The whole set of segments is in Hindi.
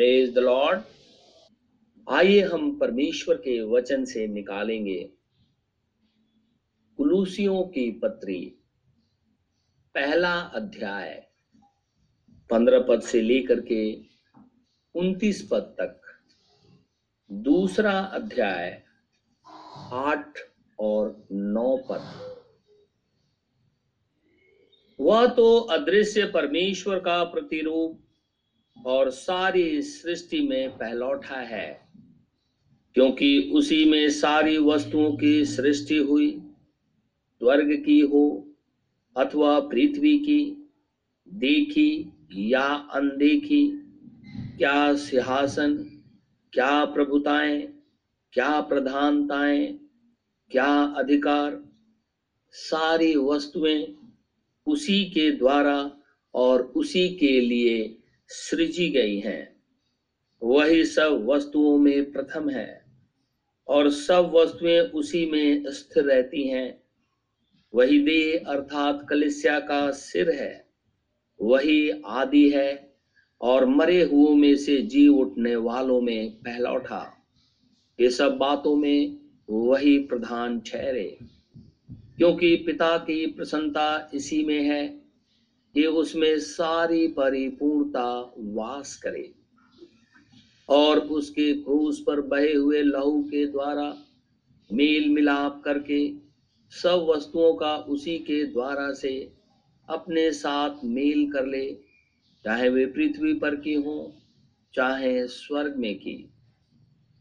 प्रेज द लॉर्ड आइए हम परमेश्वर के वचन से निकालेंगे। कुलूसियों की पत्री, पहला अध्याय, पंद्रह पद से लेकर के उन्तीस पद तक। दूसरा अध्याय, आठ और नौ पद। वह तो अदृश्य परमेश्वर का प्रतिरूप और सारी सृष्टि में पहलौठा है, क्योंकि उसी में सारी वस्तुओं की सृष्टि हुई, स्वर्ग की हो अथवा पृथ्वी की, देखी या अनदेखी, क्या सिंहासन, क्या प्रभुताएँ, क्या प्रधानताएँ, क्या अधिकार, सारी वस्तुएँ उसी के द्वारा और उसी के लिए सृजी गई हैं। वही सब वस्तुओं में प्रथम है और सब वस्तुएँ उसी में स्थिर रहती हैं। वही देह अर्थात कलिस्या का सिर है। वही आदि है और मरे हुओं में से जी उठने वालों में पहला उठा। ये सब बातों में वही प्रधान ठहरे। क्योंकि पिता की प्रसन्नता इसी में है कि उसमें सारी परिपूर्णता वास करे और उसके क्रूस पर बहे हुए लहू के द्वारा मेल मिलाप करके सब वस्तुओं का उसी के द्वारा से अपने साथ मेल कर ले, चाहे वे पृथ्वी पर की हो, चाहे स्वर्ग में की।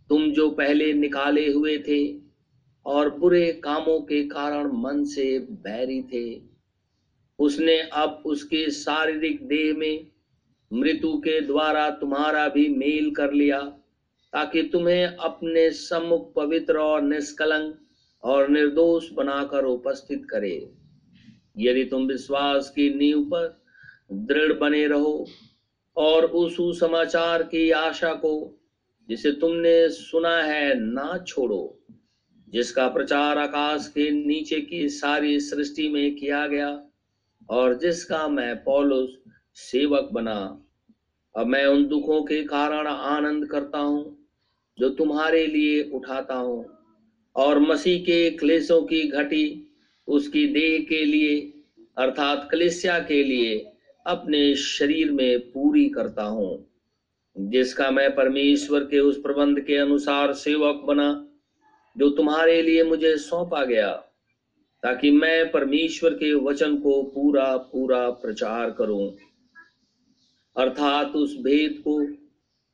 तुम जो पहले निकाले हुए थे और बुरे कामों के कारण मन से बैरी थे उसने अब उसके शारीरिक देह में मृत्यु के द्वारा तुम्हारा भी मेल कर लिया, ताकि तुम्हें अपने सम्मुख पवित्र और निष्कलंक और निर्दोष बनाकर उपस्थित करे। यदि तुम विश्वास की नींव पर दृढ़ बने रहो और उस समाचार की आशा को जिसे तुमने सुना है ना छोड़ो, जिसका प्रचार आकाश के नीचे की सारी सृष्टि में किया गया और जिसका मैं पौलुस सेवक बना, अब मैं उन दुखों के कारण आनंद करता हूँ, जो तुम्हारे लिए उठाता हूँ। और मसीह के क्लेशों की घटी उसकी देह के लिए, अर्थात कलिसिया के लिए, अपने शरीर में पूरी करता हूँ। जिसका मैं परमेश्वर के उस प्रबंध के अनुसार सेवक बना, जो तुम्हारे लिए मुझे सौंपा गया। ताकि मैं परमेश्वर के वचन को पूरा पूरा प्रचार करूँ। अर्थात उस भेद को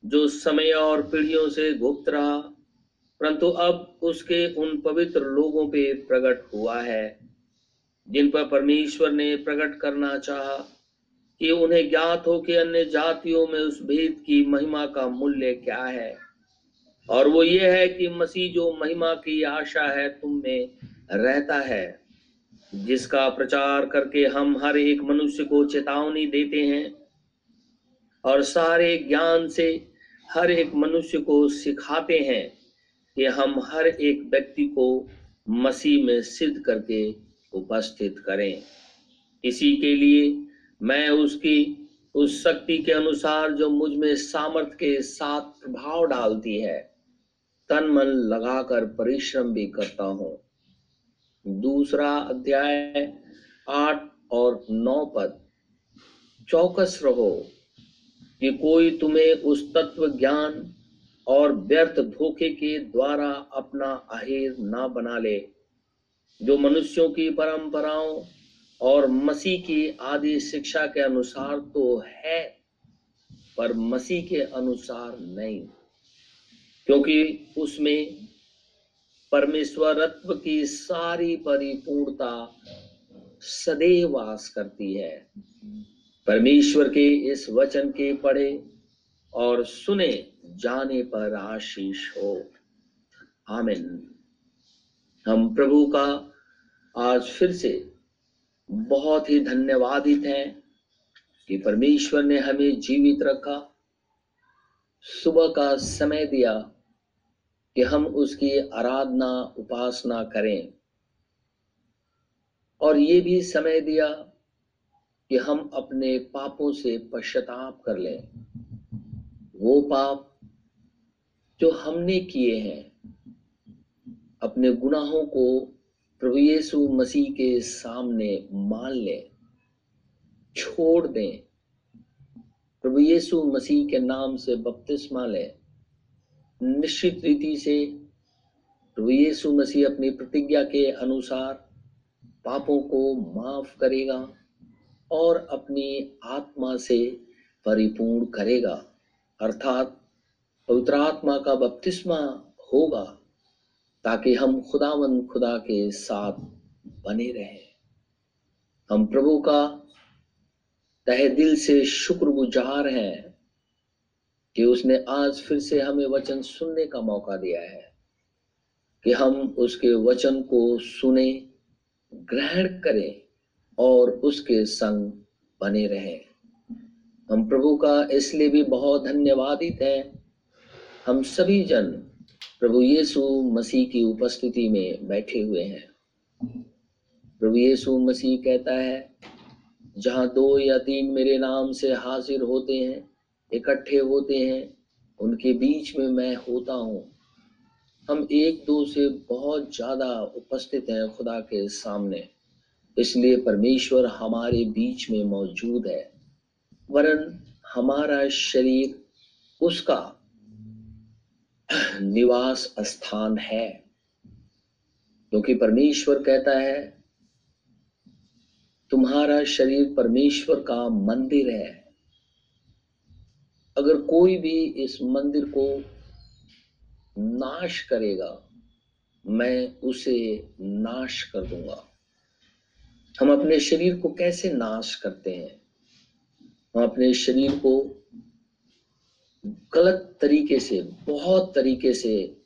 जो समय और पीढ़ियों से गुप्त रहा, परंतु अब उसके उन पवित्र लोगों पे प्रकट हुआ है, जिन पर परमेश्वर ने प्रकट करना चाहा कि उन्हें ज्ञात हो कि अन्य जातियों में उस भेद की महिमा का मूल्य क्या है। और वो ये है कि मसीह जो महिमा की आशा है तुम में रहता है, जिसका प्रचार करके हम हर एक मनुष्य को चेतावनी देते हैं और सारे ज्ञान से हर एक मनुष्य को सिखाते हैं कि हम हर एक व्यक्ति को मसीह में सिद्ध करके उपस्थित करें। इसी के लिए मैं उसकी, उस शक्ति के अनुसार जो मुझमें सामर्थ्य के साथ प्रभाव डालती है, तन मन लगाकर परिश्रम भी करता हूँ। दूसरा अध्याय आठ और नौ पद। चौकस रहो कि कोई तुम्हें उस तत्व ज्ञान और व्यर्थ धोखे के द्वारा अपना अहेर ना बना ले, जो मनुष्यों की परंपराओं और मसीह की आदि शिक्षा के अनुसार तो है, पर मसीह के अनुसार नहीं, क्योंकि उसमें परमेश्वरत्व की सारी परिपूर्णता सदैव वास करती है। परमेश्वर के इस वचन के पढ़े और सुने, जाने पर आशीष हो। आमिन। हम प्रभु का आज फिर से बहुत ही धन्यवादित हैं कि परमेश्वर ने हमें जीवित रखा, सुबह का समय दिया कि हम उसकी आराधना, उपासना करें। और ये भी समय दिया कि हम अपने पापों से पश्चाताप कर लें। वो पाप जो हमने किए हैं, अपने गुनाहों को प्रभु यीशु मसीह के सामने मान लें, छोड़ दें। प्रभु यीशु मसीह के नाम से बपतिस्मा लें। निश्चित रीति से प्रभु यीशु मसीह अपनी प्रतिज्ञा के अनुसार पापों को माफ़ करेगा और अपनी आत्मा से परिपूर्ण करेगा। अर्थात पवित्र आत्मा का बपतिस्मा होगा ताकि हम खुदावन खुदा के साथ बने रहें। हम प्रभु का तहे दिल से शुक्रगुजार हैं कि उसने आज फिर से हमें वचन सुनने का मौका दिया है कि हम उसके वचन को सुने, ग्रहण करें और उसके संग बने रहें। हम प्रभु का इसलिए भी बहुत धन्यवादित हैं। हम सभी जन प्रभु यीशु मसीह की उपस्थिति में बैठे हुए हैं। प्रभु यीशु मसीह कहता है, जहाँ दो या तीन मेरे नाम से हाजिर होते हैं इकट्ठे होते हैं, उनके बीच में मैं होता हूँ। हम एक दो से बहुत ज़्यादा उपस्थित हैं खुदा के सामने, इसलिए परमेश्वर हमारे बीच में मौजूद है। वरन हमारा शरीर, उसका निवास स्थान है। क्योंकि परमेश्वर कहता है, तुम्हारा शरीर परमेश्वर का मंदिर है। अगर कोई भी इस मंदिर को नाश करेगा, मैं उसे नाश कर दूँगा। हम अपने शरीर को कैसे नाश करते हैं? हम अपने शरीर को गलत तरीके से, बहुत तरीके से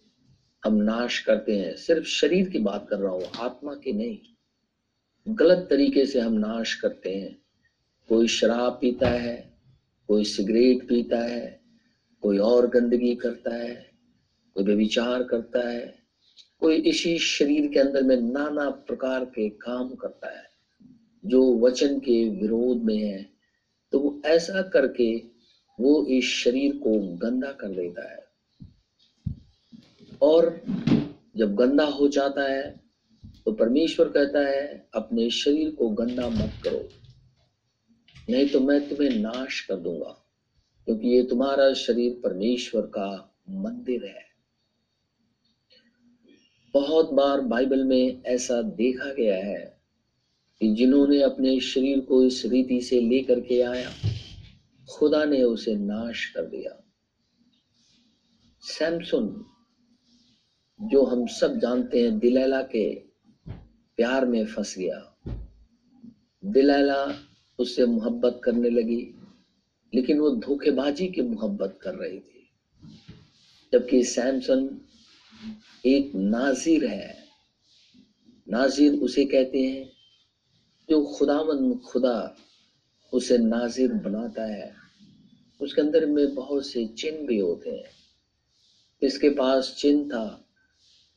हम नाश करते हैं। सिर्फ़ शरीर की बात कर रहा हूँ, आत्मा की नहीं। गलत तरीके से हम नाश करते हैं। कोई शराब पीता है कोई सिगरेट पीता है, कोई और गंदगी करता है, कोई व्यविचार करता है, कोई इसी शरीर के अंदर में नाना प्रकार के काम करता है, जो वचन के विरोध में है तो वो ऐसा करके वो इस शरीर को गंदा कर देता है। और जब गंदा हो जाता है तो परमेश्वर कहता है, अपने शरीर को गंदा मत करो। नहीं तो मैं तुम्हें नाश कर दूँगा, क्योंकि ये तुम्हारा शरीर परमेश्वर का मंदिर है। बहुत बार बाइबल में ऐसा देखा गया है कि जिन्होंने अपने शरीर को इस रीति से लेकर के आया, खुदा ने उसे नाश कर दिया। सैमसुन, जो हम सब जानते हैं, दिलैला के प्यार में फंस गया। दिलैला उससे मोहब्बत करने लगी, लेकिन वो धोखेबाजी की मोहब्बत कर रही थी। जबकि सैमसन एक नाजिर है। नाजिर उसे कहते हैं जो खुदावन खुदा उसे नाजिर बनाता है। उसके अंदर में बहुत से चिन्ह भी होते हैं। इसके पास चिन्ह था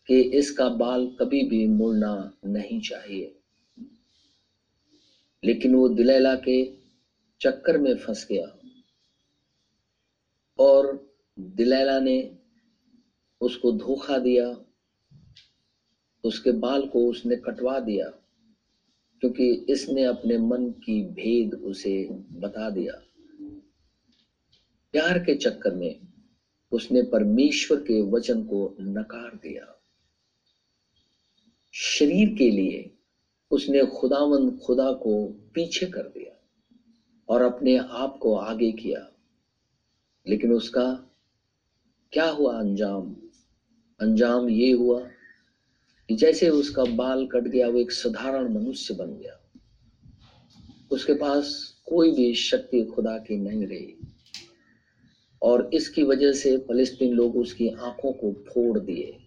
कि इसका बाल कभी भी मुड़ना नहीं चाहिए। लेकिन वो दिलैला के चक्कर में फंस गया। और दिलैला ने उसको धोखा दिया, उसके बाल को उसने कटवा दिया, क्योंकि इसने अपने मन की भेद उसे बता दिया। प्यार के चक्कर में उसने परमेश्वर के वचन को नकार दिया। शरीर के लिए उसने खुदावंद खुदा को पीछे कर दिया और अपने आप को आगे किया। लेकिन उसका क्या हुआ अंजाम? अंजाम ये हुआ कि जैसे उसका बाल कट गया, वो एक साधारण मनुष्य बन गया। उसके पास कोई भी शक्ति खुदा की नहीं रही और इसकी वजह से फलस्तीन लोग उसकी आँखों को फोड़ दिए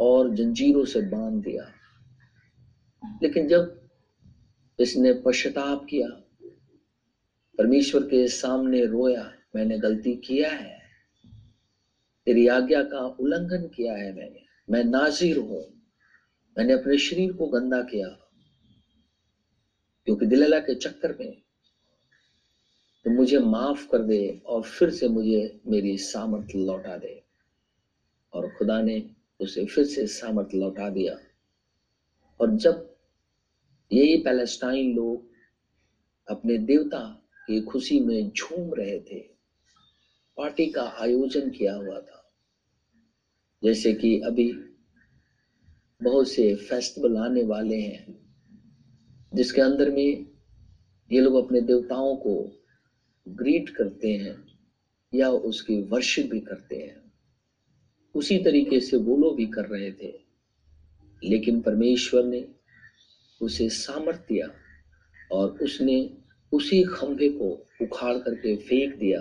और जंजीरों से बाँध दिया। लेकिन जब इसने पश्चाताप किया, परमेश्वर के सामने रोया, मैंने गलती किया है। तेरी आज्ञा का उल्लंघन किया है मैंने। मैं नाजिर हूँ। मैंने अपने शरीर को गंदा किया। क्योंकि दिलला के चक्कर में तो मुझे माफ़ कर दे और फिर से मुझे मेरी सामर्थ लौटा दे। और खुदा ने उसे फिर से सामर्थ लौटा दिया। और जब यही पैलेस्टाइन लोग अपने देवता की खुशी में झूम रहे थे। पार्टी का आयोजन किया हुआ था। जैसे कि अभी बहुत से फेस्टिवल आने वाले हैं, जिसके अंदर में ये लोग अपने देवताओं को ग्रीट करते हैं या उसकी वर्शिप भी करते हैं। उसी तरीके से वो लोग भी कर रहे थे। लेकिन परमेश्वर ने उसे सामर्थ दिया और उसने उसी खंभे को उखाड़ करके फेंक दिया,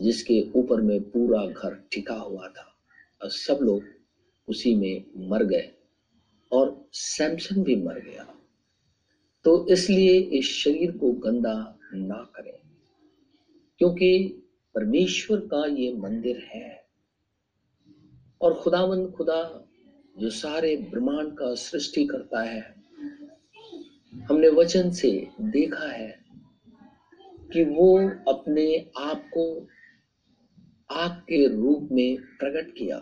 जिसके ऊपर में पूरा घर टिका हुआ था और सब लोग उसी में मर गए और सैमसन भी मर गया। तो इसलिए इस शरीर को गंदा ना करें, क्योंकि परमेश्वर का ये मंदिर है और खुदावंद खुदा जो सारे ब्रह्मांड का सृष्टि करता है हमने वचन से देखा है कि वो अपने आप को आग के रूप में प्रकट किया,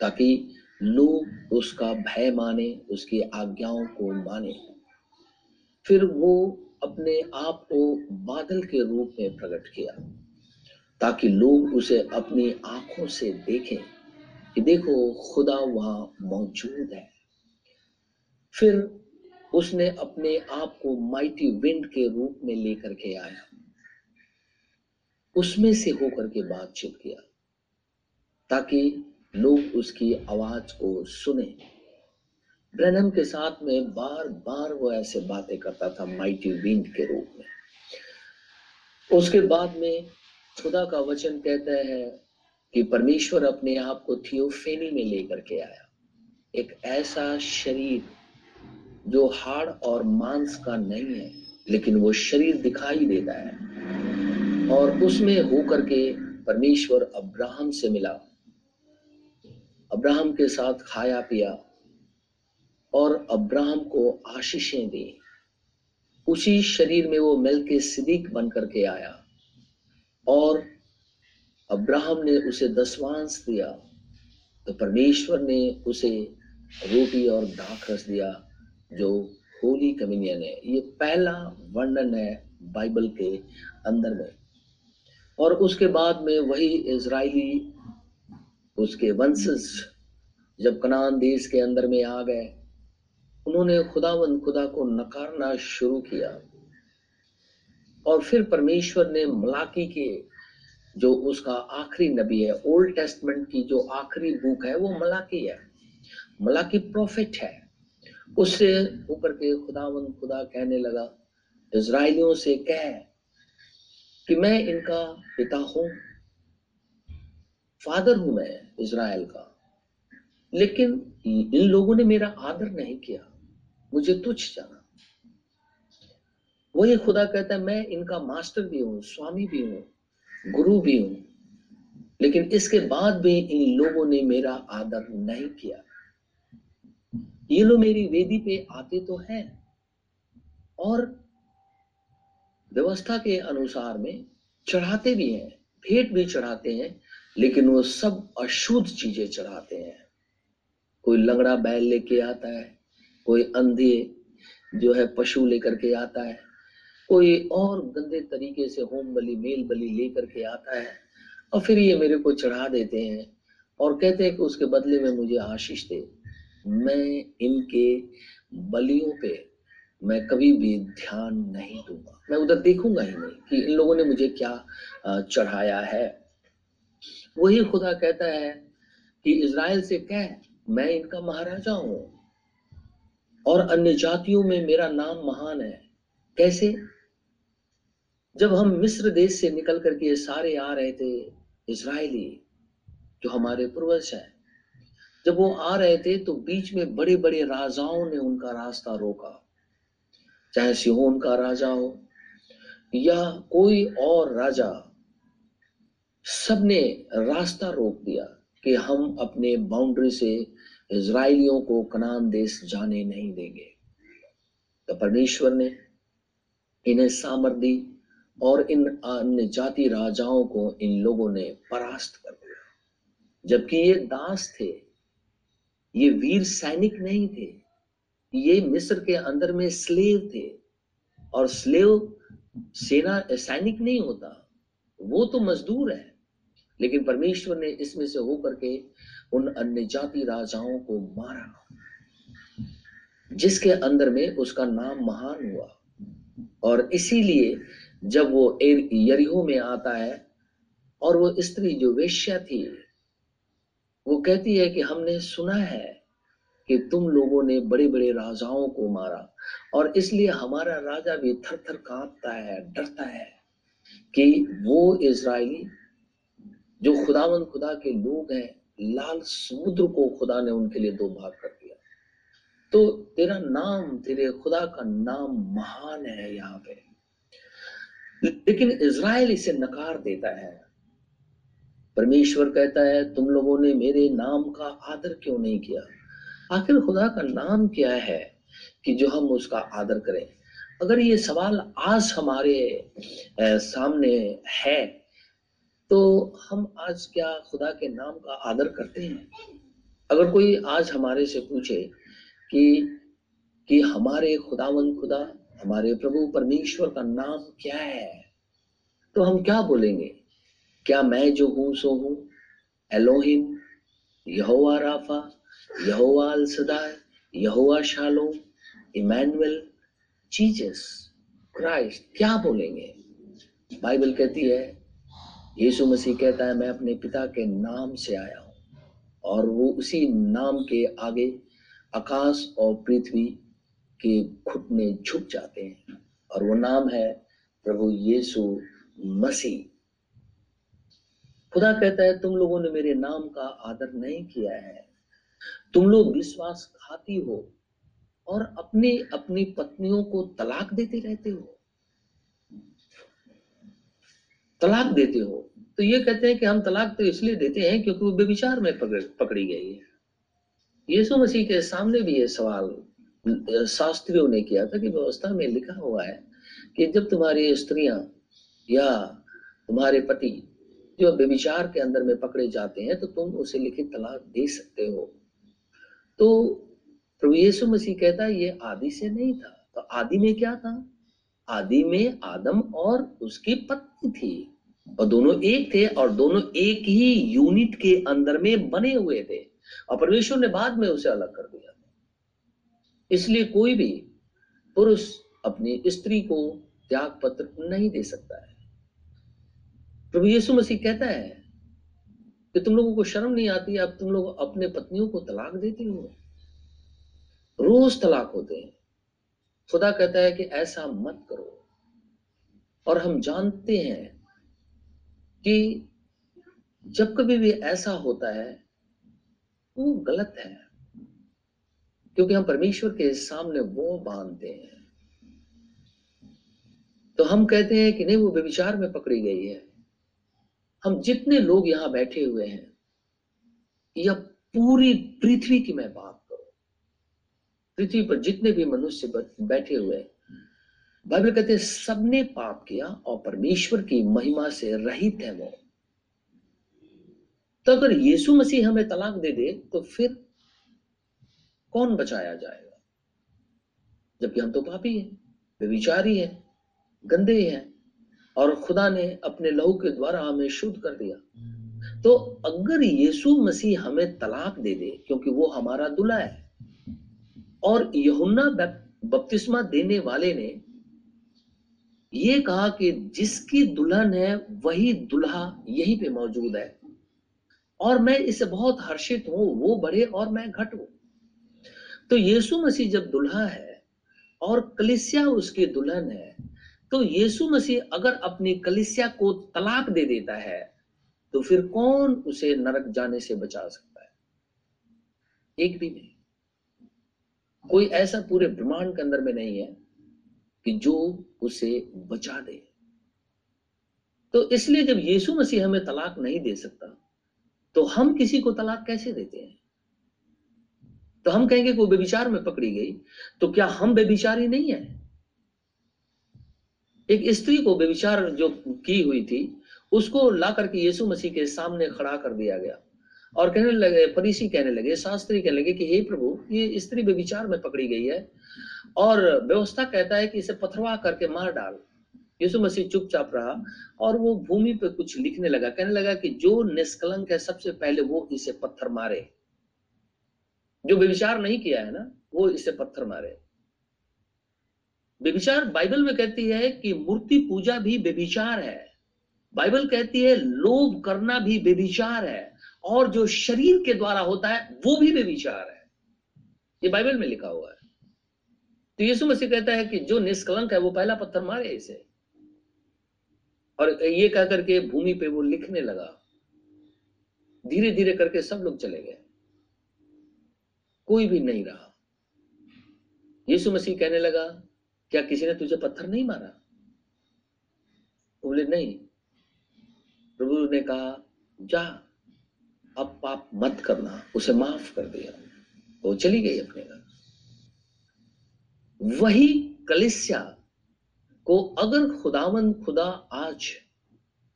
ताकि लोग उसका भय माने, उसकी आज्ञाओं को माने। फिर वो अपने आप को बादल के रूप में प्रकट किया, ताकि लोग उसे अपनी आँखों से देखें कि देखो, खुदा वहाँ मौजूद है। फिर उसने अपने आप को माइटी विंड के रूप में लेकर के आया। उसमें से होकर के बातचीत किया, ताकि लोग उसकी आवाज़ को सुने। ब्रनम के साथ में बार बार वो ऐसे बातें करता था माइटी विंड के रूप में। उसके बाद में खुदा का वचन कहता है कि परमेश्वर अपने आप को थियोफेनी में लेकर के आया। एक ऐसा शरीर जो हाड़ और मांस का नहीं है, लेकिन वो शरीर दिखाई देता है। और उसमें होकर के परमेश्वर अब्राहम से मिला। अब्राहम के साथ खाया, पिया और अब्राहम को आशीषें दी। उसी शरीर में वो मिल के सिद्दीक बन करके आया और अब्राहम ने उसे दसवांश दिया। तो परमेश्वर ने उसे रोटी और दाख रस दिया। जो होली कम्युनियन है, ये पहला वर्णन है बाइबल के अंदर में। और उसके बाद में वही इज़राइली, उसके वंशज जब कनान देश के अंदर में आ गए, उन्होंने खुदावंद खुदा को नकारना शुरू किया। और फिर परमेश्वर ने मलाकी के जो उसका आखिरी नबी है, ओल्ड टेस्टमेंट की जो आखिरी बुक है, वो मलाकी है। मलाकी प्रॉफिट है। उससे ऊपर के खुदावन खुदा कहने लगा इसराइलियों से कह कि मैं इनका पिता हूँ, फादर हूँ मैं इसराइल का। लेकिन इन लोगों ने मेरा आदर नहीं किया, मुझे तुच्छ जाना। वही खुदा कहता है, मैं इनका मास्टर भी हूँ, स्वामी भी हूँ, गुरु भी हूँ, लेकिन इसके बाद भी इन लोगों ने मेरा आदर नहीं किया। ये लोग मेरी वेदी पे आते तो हैं। और व्यवस्था के अनुसार में चढ़ाते भी हैं, भेंट भी चढ़ाते हैं, लेकिन वो सब अशुद्ध चीज़ें चढ़ाते हैं। कोई लंगड़ा बैल लेके आता है, कोई अंधे जो है पशु लेकर के आता है, कोई और गंदे तरीके से होम बलि, मेल बलि लेकर के आता है, और फिर ये मेरे को चढ़ा देते हैं, और कहते हैं कि उसके बदले में मुझे आशीष दे। मैं इनके बलियों पे मैं कभी भी ध्यान नहीं दूँगा। मैं उधर देखूँगा ही नहीं कि इन लोगों ने मुझे क्या चढ़ाया है। वही खुदा कहता है कि इज़राइल से कह, मैं इनका महाराजा हूँ और अन्य जातियों में मेरा नाम महान है। कैसे? जब हम मिस्र देश से निकल करके सारे आ रहे थे इसराइली जो हमारे पूर्वज हैं जब वो आ रहे थे तो बीच में बड़े बड़े राजाओं ने उनका रास्ता रोका। चाहे सिहोन का राजा हो या कोई और राजा, सबने रास्ता रोक दिया कि हम अपने बाउंड्री से इसराइलियों को कनान देश जाने नहीं देंगे। तो परमेश्वर ने इन्हें सामर दी और इन अन्य जाति राजाओं को इन लोगों ने परास्त कर दिया। जबकि ये दास थे ये वीर सैनिक नहीं थे, ये मिस्र के अंदर में स्लेव थे। और स्लेव सेना, सैनिक नहीं होता, वो तो मजदूर है। लेकिन परमेश्वर ने इसमें से होकर के उन अन्य जाति राजाओं को मारा, जिसके अंदर में उसका नाम महान हुआ। और इसीलिए जब वो यरिहो में आता है, और वो स्त्री जो वेश्या थी वो कहती है कि हमने सुना है कि तुम लोगों ने बड़े बड़े राजाओं को मारा और इसलिए हमारा राजा भी थर थर कांपता है, डरता है कि वो इसराइली जो खुदावन खुदा के लोग हैं, लाल समुद्र को खुदा ने उनके लिए दो भाग कर दिया। तो तेरा नाम, तेरे खुदा का नाम महान है यहाँ पे। लेकिन इसराइल इसे नकार देता है। परमेश्वर कहता है, तुम लोगों ने मेरे नाम का आदर क्यों नहीं किया? आखिर खुदा का नाम क्या है कि जो हम उसका आदर करें? अगर ये सवाल आज हमारे सामने है तो हम आज क्या खुदा के नाम का आदर करते हैं? अगर कोई आज हमारे से पूछे कि कि हमारे खुदावन खुदा, हमारे प्रभु परमेश्वर का नाम क्या है तो हम क्या बोलेंगे? क्या मैं जो हूँ, सो हूँ। Elohim, Jehovah Rapha, Jehovah El Shaddai Jehovah Shalom Emmanuel Jesus Christ, क्या बोलेंगे? बाइबल कहती है, यीशु मसीह कहता है, मैं अपने पिता के नाम से आया हूँ। और वो उसी नाम के आगे आकाश और पृथ्वी के घुटने झुक जाते हैं। और वो नाम है प्रभु यीशु मसीह। खुदा कहता है तुम लोगों ने मेरे नाम का आदर नहीं किया है। तुम लोग विश्वास खाती हो और अपनी अपनी पत्नियों को तलाक देते रहते हो। तलाक देते हो। तो ये कहते हैं कि हम तलाक तो इसलिए देते हैं क्योंकि वो बेविचार में पकड़, पकड़ी गई है। यीशु मसीह के सामने भी ये सवाल शास्त्रियों ने किया था कि व्यवस्था में लिखा हुआ है कि जब तुम्हारी स्त्रियाँ या तुम्हारे पति जो बेविचार के अंदर में पकड़े जाते हैं तो तुम उसे लिखित तलाक दे सकते हो। तो प्रभु यीशु मसीह कहता है, ये आदि से नहीं था। तो आदि में क्या था? आदि में आदम और उसकी पत्नी थी। और दोनों एक थे और दोनों एक ही यूनिट के अंदर में बने हुए थे। और परमेश्वर ने बाद में उसे अलग कर दिया। इसलिए कोई भी पुरुष अपनी स्त्री को त्याग पत्र नहीं दे सकता है। प्रभु यीशु मसीह कहता है कि तुम लोगों को शर्म नहीं आती, अब तुम लोग अपने पत्नियों को तलाक देते हो। रोज तलाक होते हैं। खुदा कहता है कि ऐसा मत करो। और हम जानते हैं कि जब कभी भी ऐसा होता है, वो गलत है। क्योंकि हम परमेश्वर के सामने वो बांधते हैं। तो हम कहते हैं कि नहीं, वो व्यविचार में पकड़ी गई है। हम जितने लोग यहाँ बैठे हुए हैं, या पूरी पृथ्वी की मैं बात करूँ, पृथ्वी पर जितने भी मनुष्य बैठे हुए हैं, बाइबल कहते हैं, सबने पाप किया और परमेश्वर की महिमा से रहित है वो। तो अगर यीशु मसीह हमें तलाक दे दे तो फिर कौन बचाया जाएगा? जबकि हम तो पापी हैं व्यविचारी हैं, गंदे हैं। और खुदा ने अपने लहू के द्वारा हमें शुद्ध कर दिया। तो अगर यीशु मसीह हमें तलाक दे दे क्योंकि वो हमारा दुल्हा है और यहुन्ना बपतिस्मा देने वाले ने ये कहा कि जिसकी दुल्हन है वही दुल्हा यहीं पे मौजूद है। और मैं इससे बहुत हर्षित हूँ वो बढ़े और मैं घट हूँ। तो यीशु मसीह जब दुल्हा है और कलिसिया उसकी दुल्हन है तो यीशु मसीह अगर अपनी कलिसिया को तलाक दे देता है तो फिर कौन उसे नरक जाने से बचा सकता है? एक भी नहीं। कोई ऐसा पूरे ब्रह्मांड के अंदर में नहीं है कि जो उसे बचा दे। तो इसलिए जब यीशु मसीह हमें तलाक नहीं दे सकता तो हम किसी को तलाक कैसे देते हैं? तो हम कहेंगे कि वो बेविचार में पकड़ी गई तो क्या हम बेविचारी नहीं है? एक स्त्री को बेविचार जो की हुई थी, उसको ला करके यीशु मसीह के सामने खड़ा कर दिया गया। और कहने लगे, फरीसी कहने लगे, शास्त्री कहने लगे कि, हे प्रभु, ये स्त्री बेविचार में पकड़ी गई है और व्यवस्था कहता है कि इसे पथरवा करके मार डाल। यीशु मसीह चुपचाप रहा और वो भूमि पे कुछ लिखने लगा। कहने लगा कि, जो निष्कलंक है, सबसे पहले वो इसे पत्थर मारे। जो बेविचार नहीं किया है ना, वो इसे पत्थर मारे। बेविचार बाइबल में कहती है कि मूर्ति पूजा भी बेविचार है। बाइबल कहती है लोभ करना भी बेविचार है और जो शरीर के द्वारा होता है, वो भी बेविचार है। ये बाइबल में लिखा हुआ है। तो यीशु मसीह कहता है कि जो निष्कलंक है, वो पहला पत्थर मारे इसे। और ये कह करके भूमि पे वो लिखने लगा। धीरे धीरे करके सब लोग चले गए। कोई भी नहीं रहा। यीशु मसीह कहने लगा क्या किसी ने तुझे पत्थर नहीं मारा? बोले, नहीं। प्रभु ने कहा, जा, अब पाप मत करना, उसे माफ़ कर दिया। वो चली गई अपने घर। वही कलिसिया को अगर खुदावन खुदा आज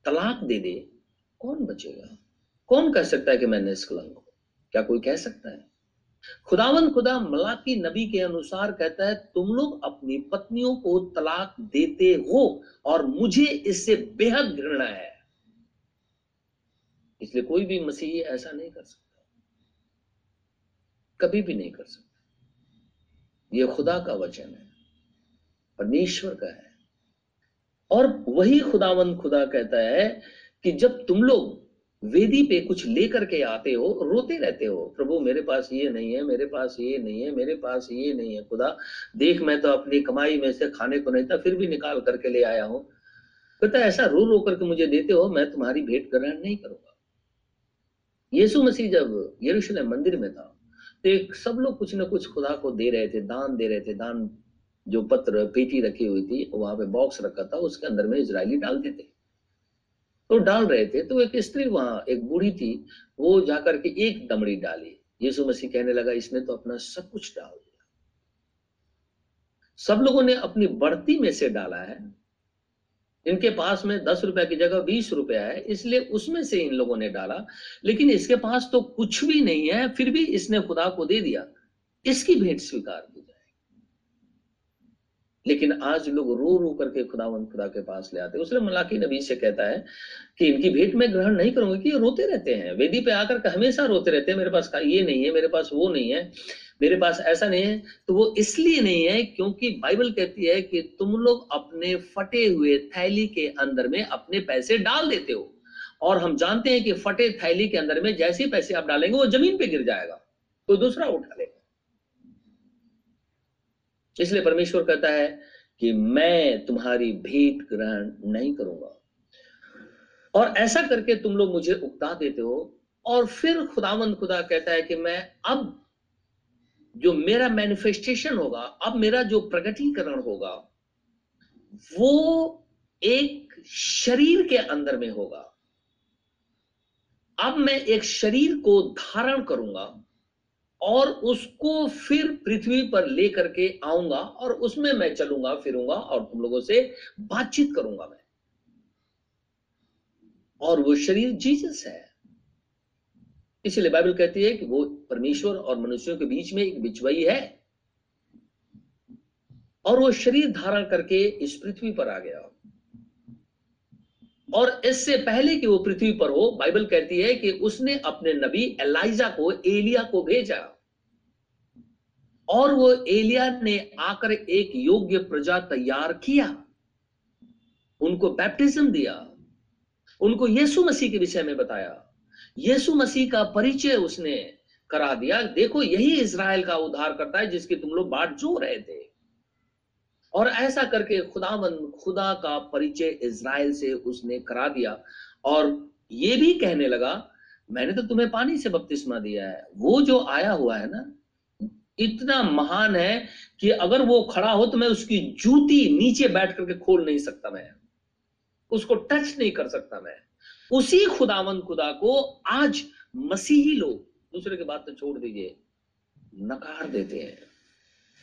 तलाक दे दे, कौन बचेगा? कौन कह सकता है कि मैं निष्कलंक हूँ क्या कोई कह सकता है? खुदावन खुदा मलाकी नबी के अनुसार कहता है, तुम लोग अपनी पत्नियों को तलाक देते हो और मुझे इससे बेहद घृणा है। इसलिए कोई भी मसीही ऐसा नहीं कर सकता। कभी भी नहीं कर सकता। यह खुदा का वचन है, परमेश्वर का है। और वही खुदावन खुदा कहता है कि जब तुम लोग वेदी पे कुछ लेकर के आते हो, रोते रहते हो, प्रभु मेरे पास ये नहीं है, मेरे पास ये नहीं है, मेरे पास ये नहीं है, खुदा, देख मैं तो अपनी कमाई में से खाने को नहीं था, फिर भी निकाल करके ले आया हूँ। कहता ऐसा रो रो करके मुझे देते हो, मैं तुम्हारी भेंट ग्रहण नहीं करूँगा। यीशु मसीह जब यरूशलेम मंदिर में था तो एक सब लोग कुछ ना कुछ खुदा को दे रहे थे, दान दे रहे थे, दान जो पत्र, पेटी रखी हुई थी, वहाँ पे बॉक्स रखा था, उसके अंदर में इसराइली डालते थे तो डाल रहे थे तो एक स्त्री वहाँ, एक बूढ़ी थी, वो जाकर के एक दमड़ी डाली। यीशु मसीह कहने लगा, इसने तो अपना सब कुछ डाल दिया। सब लोगों ने अपनी बढ़ती में से डाला है। इनके पास में दस रुपए की जगह बीस रुपया है, इसलिए उसमें से इन लोगों ने डाला। लेकिन इसके पास तो कुछ भी नहीं है, फिर भी इसने खुदा को दे दिया। इसकी भेंट स्वीकार लेकिन आज लोग रो रो करके खुदावन खुदा के पास ले आते उसने मलाकी नबी से कहता है कि इनकी भेंट में ग्रहण नहीं करूँगा, कि ये रोते रहते हैं। वेदी पे आकर हमेशा रोते रहते हैं, मेरे पास ये नहीं है, मेरे पास वो नहीं है, मेरे पास ऐसा नहीं है। तो वो इसलिए नहीं है क्योंकि बाइबल कहती है कि तुम लोग अपने फटे हुए थैली के अंदर में अपने पैसे डाल देते हो। और हम जानते हैं कि फटे थैली के अंदर में जैसे पैसे आप डालेंगे, वो ज़मीन पे गिर जाएगा। तो दूसरा उठा लेगा इसलिए परमेश्वर कहता है कि मैं तुम्हारी भेंट ग्रहण नहीं करूँगा। और ऐसा करके तुम लोग मुझे उकता देते हो और फिर खुदावंद खुदा कहता है कि मैं अब जो मेरा मैनिफेस्टेशन होगा, अब मेरा जो प्रगटीकरण होगा, वो एक शरीर के अंदर में होगा। अब मैं एक शरीर को धारण करूँगा। और उसको फिर पृथ्वी पर लेकर के आऊँगा और उसमें मैं चलूँगा, फिरूँगा और तुम लोगों से बातचीत करूँगा मैं। और वो शरीर जीसस है। इसलिए बाइबल कहती है कि वो परमेश्वर और मनुष्यों के बीच में एक बिचवई है। और वो शरीर धारण करके इस पृथ्वी पर आ गया। और इससे पहले कि वो पृथ्वी पर हो, बाइबल कहती है कि उसने अपने नबी एलाइजा को, एलिया को भेजा। और वो एलिया ने आकर एक योग्य प्रजा तैयार किया। उनको बैप्टिज्म दिया। उनको यीशु मसीह के विषय में बताया। यीशु मसीह का परिचय उसने करा दिया। देखो, यही इसराइल का उद्धार करता है जिसकी तुम लोग बाट जो रहे थे। और ऐसा करके खुदावन, खुदा का परिचय इसराइल से उसने करा दिया। और ये भी कहने लगा, मैंने तो तुम्हें पानी से बपतिस्मा दिया है। वो जो आया हुआ है ना इतना महान है कि अगर वो खड़ा हो तो मैं उसकी जूती नीचे बैठ करके खोल नहीं सकता मैं। उसको टच नहीं कर सकता मैं। उसी खुदावन खुदा को आज मसीही लोग दूसरे की बात तो छोड़ दीजिए, नकार देते हैं।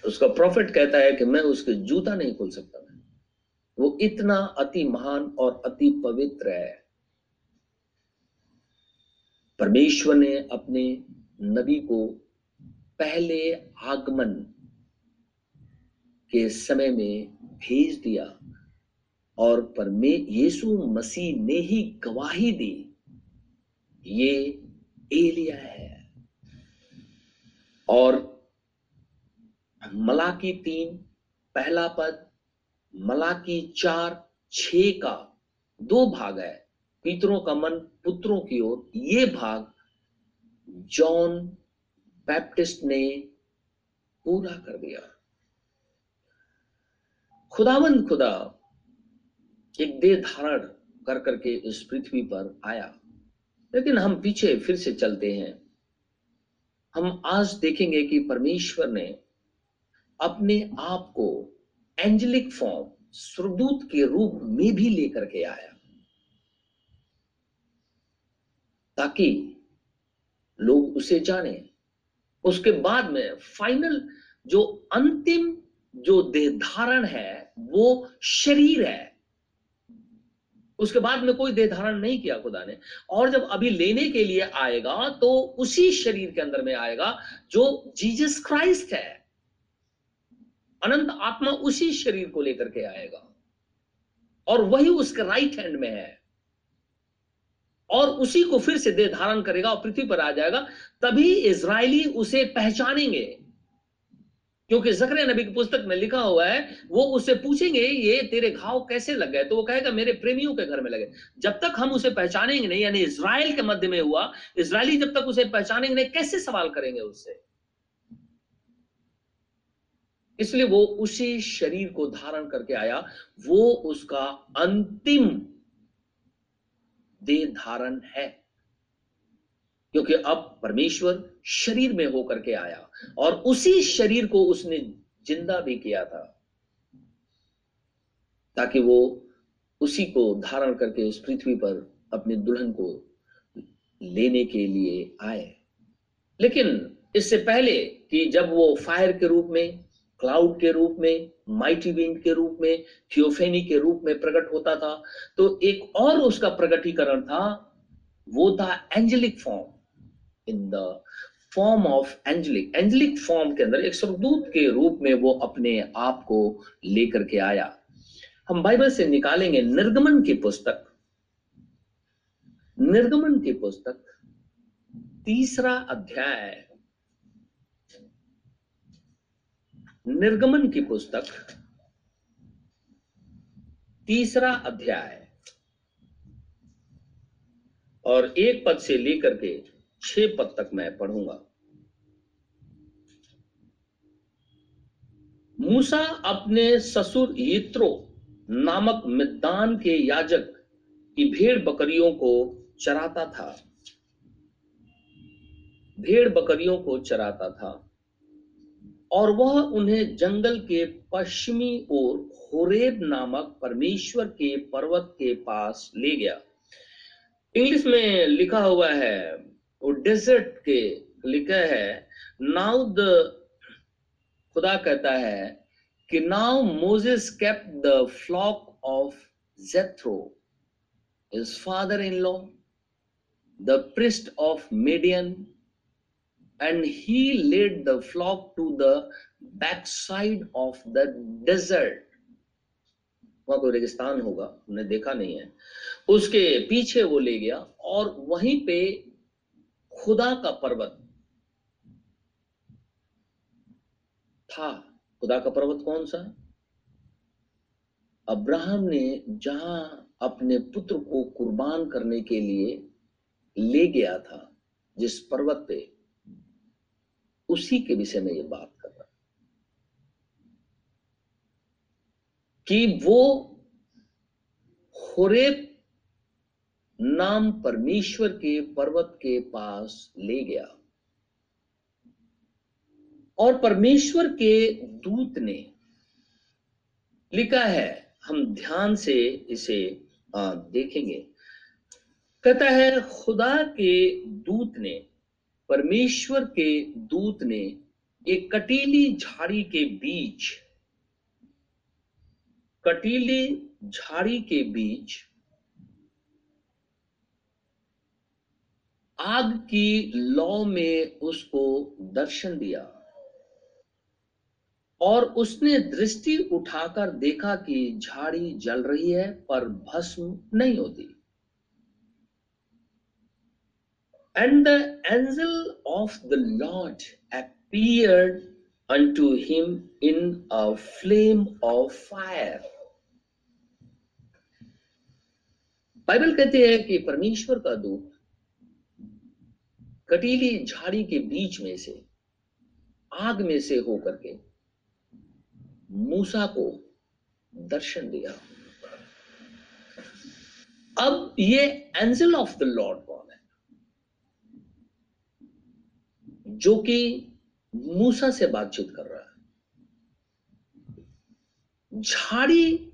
उसका प्रॉफिट कहता है कि मैं उसके जूता नहीं खोल सकता मैं। वो इतना अति महान और अति पवित्र है। परमेश्वर ने अपने नबी को पहले आगमन के समय में भेज दिया और परमे यीशु मसीह ने ही गवाही दी। ये एलिया है। और मलाकी तीन, पहला पद, मलाकी चार छ का दो भाग है। पितरों का मन पुत्रों की ओर। ये भाग जॉन बैप्टिस्ट ने पूरा कर दिया। खुदावंद खुदा, एक देह धारण कर करके इस पृथ्वी पर आया। लेकिन हम पीछे फिर से चलते हैं। हम आज देखेंगे कि परमेश्वर ने अपने आप को एंजलिक फॉर्म स्वर्गदूत के रूप में भी लेकर के आया, ताकि लोग उसे जाने। उसके बाद में फाइनल जो अंतिम जो देह धारण है, वो शरीर है। उसके बाद में कोई देह धारण नहीं किया खुदा ने। और जब अभी लेने के लिए आएगा तो उसी शरीर के अंदर में आएगा जो जीसस क्राइस्ट है। अनंत आत्मा उसी शरीर को लेकर के आएगा। और वही उसके राइट हैंड में है। और उसी को फिर से देह धारण करेगा और पृथ्वी पर आ जाएगा, तभी इज़राइली उसे पहचानेंगे। क्योंकि जकरे नबी की पुस्तक में लिखा हुआ है, वो उससे पूछेंगे, ये तेरे घाव कैसे लग गए? तो वो कहेगा, मेरे प्रेमियों के घर में लगे। जब तक हम उसे पहचानेंगे नहीं, यानी इसराइल के मध्य में हुआ इसराइली जब तक उसे पहचानेंगे नहीं, कैसे सवाल करेंगे उससे? इसलिए वो उसी शरीर को धारण करके आया, वो उसका अंतिम देह धारण है। क्योंकि अब परमेश्वर शरीर में होकर के आया और उसी शरीर को उसने ज़िंदा भी किया था, ताकि वो उसी को धारण करके उस पृथ्वी पर अपने दुल्हन को लेने के लिए आए। लेकिन इससे पहले कि जब वो फायर के रूप में क्लाउड के रूप में माइटी विंड के रूप में थियोफेनी के रूप में प्रकट होता था। तो एक और उसका प्रकटीकरण था, वो था angelic form in the form of angelic angelic form के अंदर एक स्वर्गदूत के रूप में वो अपने आप को लेकर के आया। हम बाइबल से निकालेंगे निर्गमन की पुस्तक। निर्गमन की पुस्तक, तीसरा अध्याय निर्गमन की पुस्तक, तीसरा अध्याय। और एक पद से लेकर के छह पद तक मैं पढ़ूँगा। मूसा अपने ससुर यित्रो नामक मिद्दान के याजक की भेड़ बकरियों को चराता था। भेड़ बकरियों को चराता था। और वह उन्हें जंगल के पश्चिमी ओर होरेब नामक परमेश्वर के पर्वत के पास ले गया। इंग्लिश में लिखा हुआ है, वो डेजर्ट के लिखा है नाउ द खुदा कहता है कि now Moses kept the flock of Jethro is father in law the priest of Midian and he led the flock to the backside of the desert. वहाँ कोई रेगिस्तान होगा, उन्हें देखा नहीं है। उसके पीछे वो ले गया और वहीं पे खुदा का पर्वत था। खुदा का पर्वत कौन सा? अब्राहम ने जहाँ अपने पुत्र को कुर्बान करने के लिए ले गया था, जिस पर्वत पे उसी के विषय में ये बात कर रहा कि वो होरेब नाम परमेश्वर के पर्वत के पास ले गया और परमेश्वर के दूत ने लिखा है, हम ध्यान से इसे देखेंगे। कहता है, खुदा के दूत ने परमेश्वर के दूत ने एक कटीली झाड़ी के बीच, कटीली झाड़ी के बीच आग की लौ में उसको दर्शन दिया और उसने दृष्टि उठाकर देखा कि झाड़ी जल रही है पर भस्म नहीं होती। And the angel of the Lord appeared unto him in a flame of fire. Bible कहते हैं कि परमेश्वर का दूत कटीली झाड़ी के बीच में से, आग में से होकर के मूसा को दर्शन दिया। अब ये एंजल ऑफ़ द लॉर्ड कौन है जो कि मूसा से बातचीत कर रहा है। झाड़ी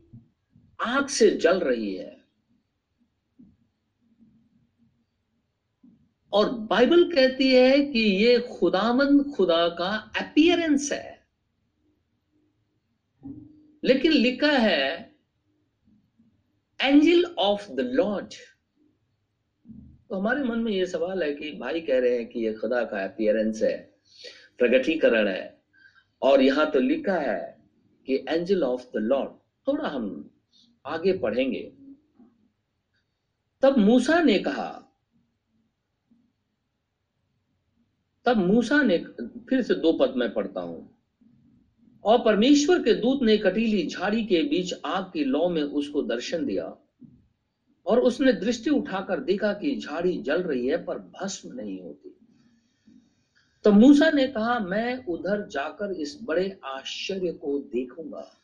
आग से जल रही है। और बाइबल कहती है कि ये खुदामंद खुदा का अपियरेंस है। लेकिन लिखा है, एंजल ऑफ़ द लॉर्ड तो हमारे मन में ये सवाल है कि भाई कह रहे हैं कि ये खुदा का अपियरेंस है, प्रगटीकरण है, और यहाँ तो लिखा है कि एंजल ऑफ़ द लॉर्ड थोड़ा हम आगे पढ़ेंगे। तब मूसा ने कहा, तब मूसा ने, फिर से दो पद में पढ़ता हूँ। और परमेश्वर के दूत ने कटीली झाड़ी के बीच आग की लौ में उसको दर्शन दिया। और उसने दृष्टि उठाकर देखा कि झाड़ी जल रही है, पर भस्म नहीं होती। तो मूसा ने कहा, मैं उधर जाकर इस बड़े आश्चर्य को देखूँगा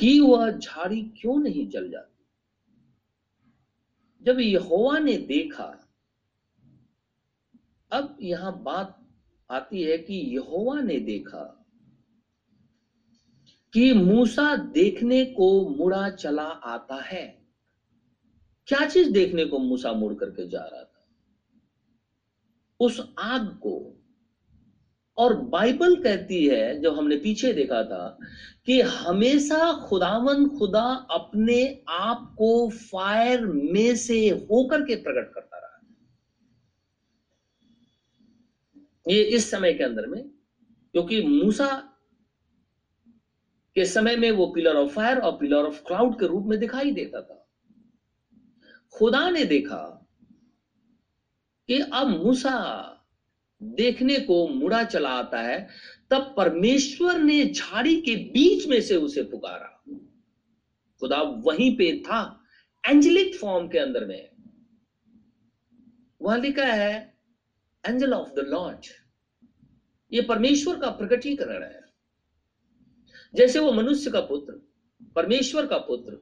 कि वह झाड़ी क्यों नहीं जल जाती? जब यहोवा ने देखा, अब यहाँ बात आती है कि यहोवा ने देखा कि मूसा देखने को मुड़ा चला आता है। क्या चीज़ देखने को मूसा मुड़ करके जा रहा था? उस आग को। और बाइबल कहती है जो हमने पीछे देखा था, कि हमेशा खुदावन खुदा अपने आप को फायर में से होकर के प्रकट करता रहा। ये इस समय के अंदर में, क्योंकि मूसा के समय में वो पिलर ऑफ़ फायर और पिलर ऑफ़ क्लाउड के रूप में दिखाई देता था। खुदा ने देखा कि अब मूसा देखने को मुड़ा चला आता है, तब परमेश्वर ने झाड़ी के बीच में से उसे पुकारा। खुदा वहीं पे था, एंजलिक फॉर्म के अंदर में। वहाँ लिखा है, एंजल ऑफ़ द लॉर्ड। ये परमेश्वर का प्रकटीकरण है। जैसे वो मनुष्य का पुत्र, परमेश्वर का पुत्र,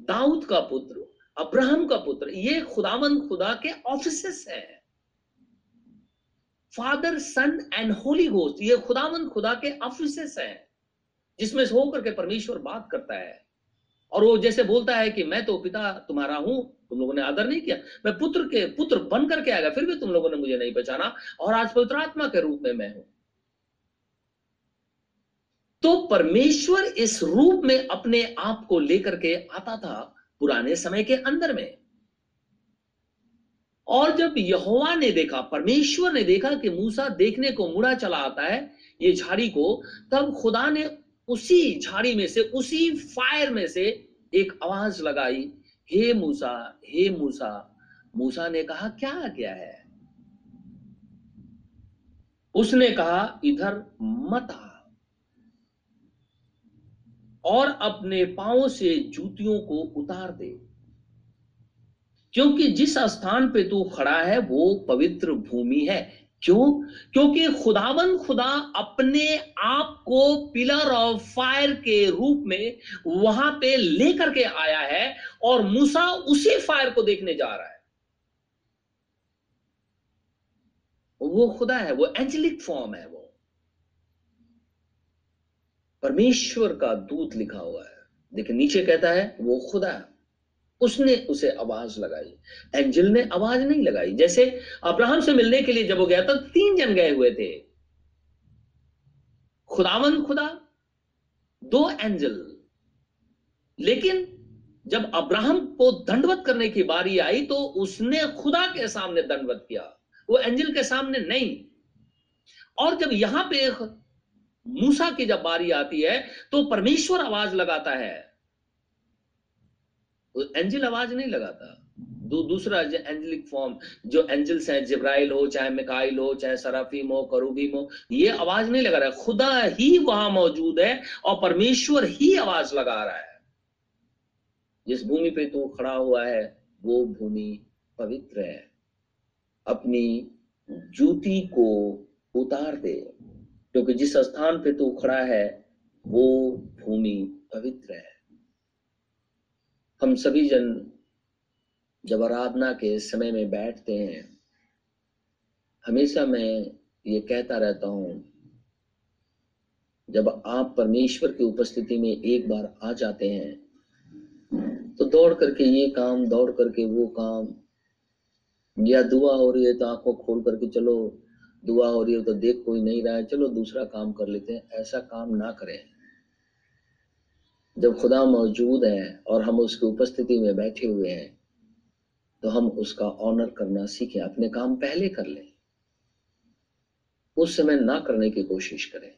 दाऊद का पुत्र अब्राहम का पुत्र, ये खुदामंद खुदा के ऑफ़िस है। Father Son and Holy Ghost ये खुदामंद खुदा के ऑफ़िस हैं, जिसमें से होकर के परमेश्वर बात करता है। और वो जैसे बोलता है कि मैं तो पिता तुम्हारा हूँ, तुम लोगों ने आदर नहीं किया, मैं पुत्र के, पुत्र बन करके आएगा फिर भी तुम लोगों ने मुझे नहीं पहचाना और आज पवित्र आत्मा के रूप में मैं हूँ। तो परमेश्वर इस रूप में अपने आप को लेकर के आता था पुराने समय के अंदर में। और जब यहोवा ने देखा, परमेश्वर ने देखा कि मूसा देखने को मुड़ा चला आता है, ये झाड़ी को, तब खुदा ने उसी झाड़ी में से, उसी फायर में से एक आवाज़ लगाई, हे मूसा हे मूसा। मूसा ने कहा, क्या क्या है? उसने कहा, इधर मत आ। और अपने पाँव से जूतियों को उतार दे। क्योंकि जिस स्थान पे तू खड़ा है, वो पवित्र भूमि है। क्यों? क्योंकि खुदावन खुदा अपने आप को पिलर ऑफ़ फायर के रूप में वहाँ पे लेकर के आया है और मूसा उसी फायर को देखने जा रहा है। वो खुदा है, वो एंजेलिक फॉर्म है वो। परमेश्वर का दूत लिखा हुआ है। देखिए, नीचे कहता है, वो खुदा उसने उसे आवाज़ लगाई। एंजल ने आवाज़ नहीं लगाई। जैसे अब्राहम से मिलने के लिए जब वो गया तो तीन जन गए हुए थे। खुदावन खुदा, दो एंजल। लेकिन जब अब्राहम को दंडवत करने की बारी आई तो उसने खुदा के सामने दंडवत किया। वो एंजल के सामने नहीं। और जब यहाँ पे मूसा की जब बारी आती है तो परमेश्वर आवाज़ लगाता है। एंजल आवाज़ नहीं लगाता। दू, दूसरा एंजलिक फॉर्म जो एंजल्स हैं जिब्राइल हो चाहे मिकाइल हो चाहे सराफीम हो करूबीम हो ये आवाज़ नहीं लगा रहा है। खुदा ही वहाँ मौजूद है और परमेश्वर ही आवाज़ लगा रहा है। जिस भूमि पे तू खड़ा हुआ है वो भूमि पवित्र है। अपनी जूती को उतार दे। क्योंकि जिस स्थान पे तू खड़ा है, वो भूमि पवित्र है। हम सभी जन जब आराधना के समय में बैठते हैं, हमेशा मैं ये कहता रहता हूँ, जब आप परमेश्वर की उपस्थिति में एक बार आ जाते हैं तो दौड़ करके ये काम, दौड़ करके वो काम, या दुआ हो रही है तो आँखों खोल करके चलो दुआ हो रही है तो देख कोई नहीं रहा है, चलो दूसरा काम कर लेते हैं। ऐसा काम ना करें। जब खुदा मौजूद है और हम उसकी उपस्थिति में बैठे हुए हैं तो हम उसका ऑनर करना सीखें, अपने काम पहले कर लें। उस समय ना करने की कोशिश करें।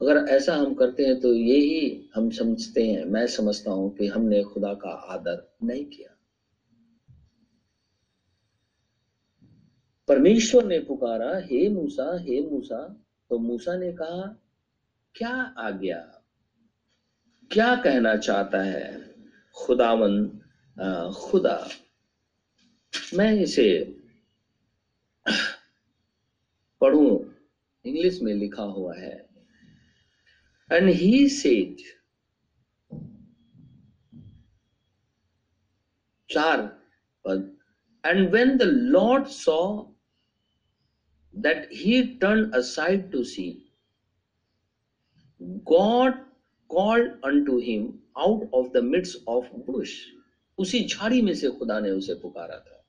अगर ऐसा हम करते हैं तो यही हम समझते हैं, मैं समझता हूँ कि हमने खुदा का आदर नहीं किया। परमेश्वर ने पुकारा, हे मूसा हे मूसा। तो मूसा ने कहा, क्या आ गया क्या कहना चाहता है खुदावन खुदा? मैं इसे पढ़ू। इंग्लिश में लिखा हुआ है एंड ही सेड चार पद and when the Lord saw that he turn aside to see God called unto him out of the midst of bush. उसी झाड़ी में से खुदा ने उसे पुकारा था।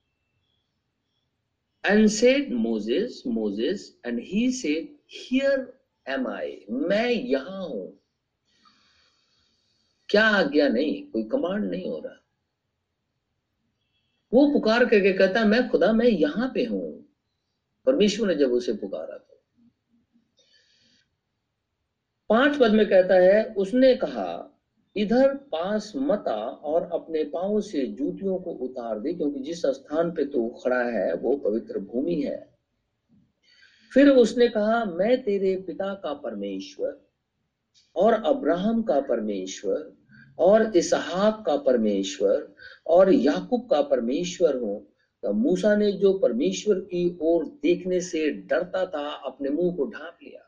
And said Moses Moses, and he said, here am I, मैं यहाँ हूँ। क्या आज्ञा नहीं, कोई कमांड नहीं हो रहा। वो पुकार करके कहता, मैं खुदा, मैं यहाँ पे हूँ। परमेश्वर ने जब उसे पुकारा था पाँच पद में कहता है, उसने कहा, इधर पास मता और अपने पाँव से जूतियों को उतार दे, क्योंकि जिस स्थान पे तू खड़ा है, वो पवित्र भूमि है। फिर उसने कहा, मैं तेरे पिता का परमेश्वर और अब्राहम का परमेश्वर और इसहाक का परमेश्वर और याकूब का परमेश्वर हूँ तो मूसा ने जो परमेश्वर की ओर देखने से डरता था, अपने मुँह को ढांप लिया।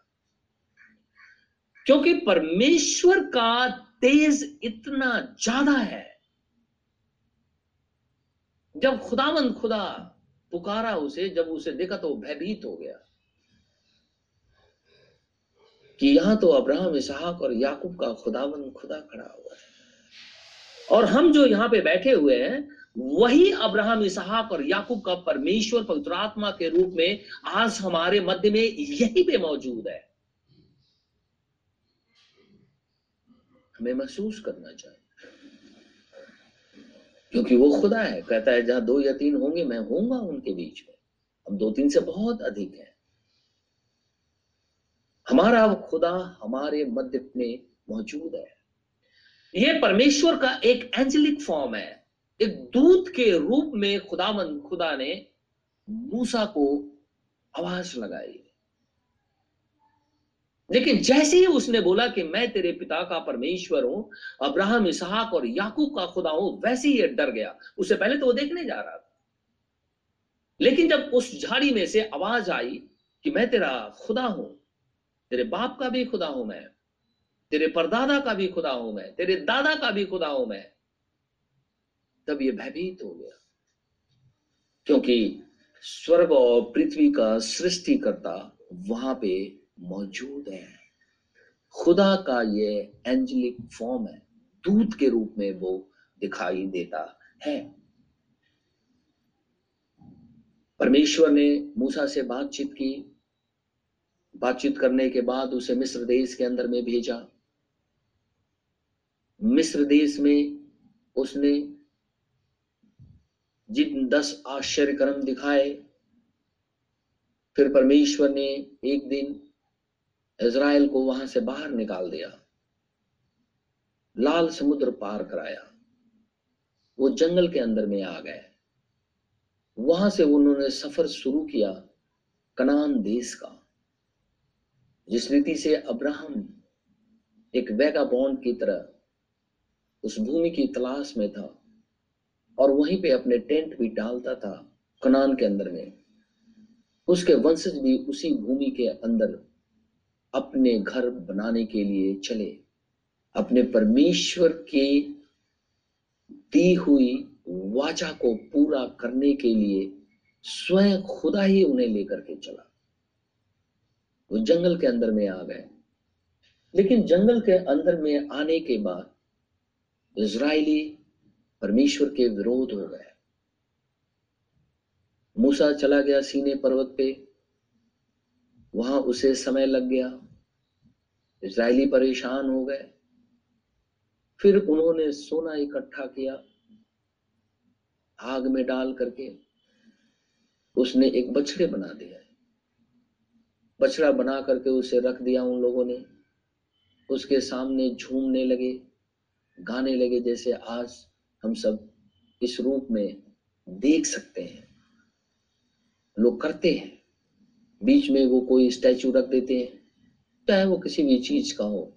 क्योंकि परमेश्वर का तेज इतना ज़्यादा है। जब खुदावंद खुदा पुकारा उसे, जब उसे देखा तो भयभीत हो गया कि यहाँ तो अब्राहम, इसहाक और याकूब का खुदावंद खुदा खड़ा हुआ है। और हम जो यहाँ पे बैठे हुए हैं वही अब्राहम, इसहाक और याकूब का परमेश्वर पवित्र आत्मा के रूप में आज हमारे मध्य में यही पे मौजूद है। हमें महसूस करना चाहिए, क्योंकि वो खुदा है। कहता है, जहाँ दो या तीन होंगे, मैं होऊँगा उनके बीच में। अब दो तीन से बहुत अधिक है। हमारा खुदा हमारे मध्य में मौजूद है। यह परमेश्वर का एक एंजलिक फॉर्म है। एक दूत के रूप में खुदामंद खुदा ने मूसा को आवाज़ लगाई। लेकिन जैसे ही उसने बोला कि मैं तेरे पिता का परमेश्वर हूँ, अब्राहम, इसहाक और याकूब का खुदा हूँ, वैसे ही डर गया। उससे पहले तो वो देखने जा रहा था। लेकिन जब उस झाड़ी में से आवाज़ आई कि मैं तेरा खुदा हूँ, तेरे बाप का भी खुदा हूँ मैं, तेरे परदादा का भी खुदा हूँ मैं, तेरे दादा का भी खुदा हूँ मैं तब ये भयभीत हो गया। क्योंकि स्वर्ग और पृथ्वी का सृष्टि करता वहाँ पे मौजूद है। खुदा का ये एंजलिक फॉर्म है। दूत के रूप में वो दिखाई देता है। परमेश्वर ने मूसा से बातचीत की। बातचीत करने के बाद उसे मिस्र देश के अंदर में भेजा। मिस्र देश में उसने जिन दस आश्चर्य कर्म दिखाए, फिर परमेश्वर ने एक दिन इज़राइल को वहाँ से बाहर निकाल दिया। लाल समुद्र पार कराया। वो जंगल के अंदर में आ गए। वहाँ से उन्होंने सफ़र शुरू किया कनान देश का, जिस रीति से अब्राहम एक वेगा बॉन्ड की तरह उस भूमि की तलाश में था। और वहीं पे अपने टेंट भी डालता था कनान के अंदर में। उसके वंशज भी उसी भूमि के अंदर अपने घर बनाने के लिए चले। अपने परमेश्वर के दी हुई वाचा को पूरा करने के लिए स्वयं खुदा ही उन्हें लेकर के चला। वो जंगल के अंदर में आ गए। लेकिन जंगल के अंदर में आने के बाद इज़राइली परमेश्वर के विरोध हो गए। मूसा चला गया सीने पर्वत पे। वहाँ उसे समय लग गया। इसराइली परेशान हो गए। फिर उन्होंने सोना इकट्ठा किया, आग में डाल करके। उसने एक बछड़े बना दिया बछड़ा बना करके उसे रख दिया उन लोगों ने। उसके सामने झूमने लगे, गाने लगे जैसे आज हम सब इस रूप में देख सकते हैं। लोग करते हैं। बीच में वो कोई स्टैचू रख देते हैं। चाहे वो किसी भी चीज़ का हो,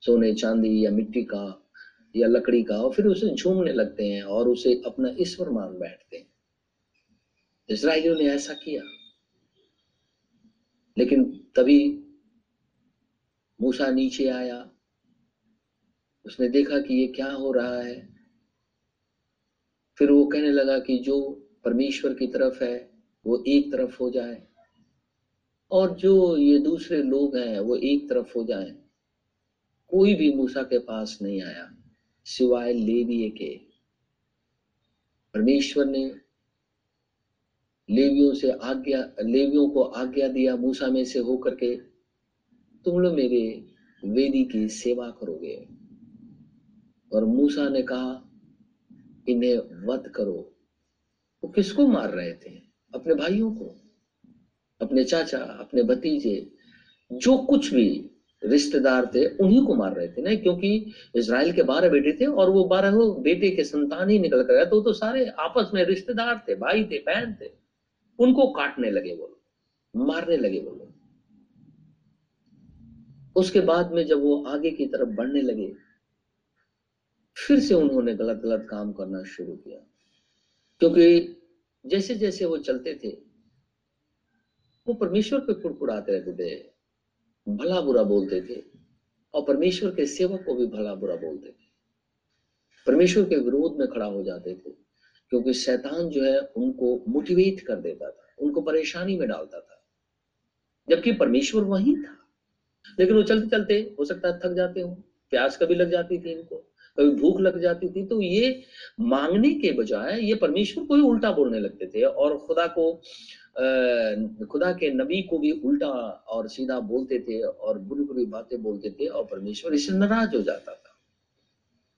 सोने, चांदी या मिट्टी का या लकड़ी का और फिर उसे झूमने लगते हैं और उसे अपना ईश्वर मान बैठते हैं। इसराइलियों ने ऐसा किया। लेकिन तभी मूसा नीचे आया। उसने देखा कि ये क्या हो रहा है। फिर वो कहने लगा कि जो परमेश्वर की तरफ़ है, वो एक तरफ़ हो जाए और जो ये दूसरे लोग हैं, वो एक तरफ़ हो जाए। कोई भी मूसा के पास नहीं आया, सिवाय लेविये के। परमेश्वर ने लेवियों से आज्ञा, लेवियों को आज्ञा दिया मूसा में से होकर के, तुम लोग मेरे वेदी की सेवा करोगे। और मूसा ने कहा इन्हें वध करो। वो किसको मार रहे थे? अपने भाइयों को अपने चाचा अपने भतीजे जो कुछ भी रिश्तेदार थे उन्हीं को मार रहे थे ना क्योंकि इसराइल के बारह बेटे थे और वो बारह बेटे के संतान ही निकल कर तो, तो सारे आपस में रिश्तेदार थे भाई थे बहन थे। उनको काटने लगे वो लोग मारने लगे वो लोग। उसके बाद में जब वो आगे की तरफ़ बढ़ने लगे फिर से उन्होंने गलत गलत काम करना शुरू किया। क्योंकि जैसे जैसे वो चलते थे, वो परमेश्वर पे कुड़कुड़ाते रहते थे, भला बुरा बोलते थे, और परमेश्वर के सेवक को भी भला बुरा बोलते थे। परमेश्वर के विरोध में खड़ा हो जाते थे, क्योंकि शैतान जो है उनको मोटिवेट कर देता था, उनको परेशानी में डालता था। जबकि परमेश्वर वही था। लेकिन वो चलते चलते हो सकता है थक जाते हो, प्यास कभी लग जाती थी इनको। कभी भूख लग जाती थी तो ये मांगने के बजाय ये परमेश्वर को ही उल्टा बोलने लगते थे और खुदा को खुदा के नबी को भी उल्टा और सीधा बोलते थे और बुरी बुरी बातें बोलते थे और परमेश्वर इससे नाराज़ हो जाता था।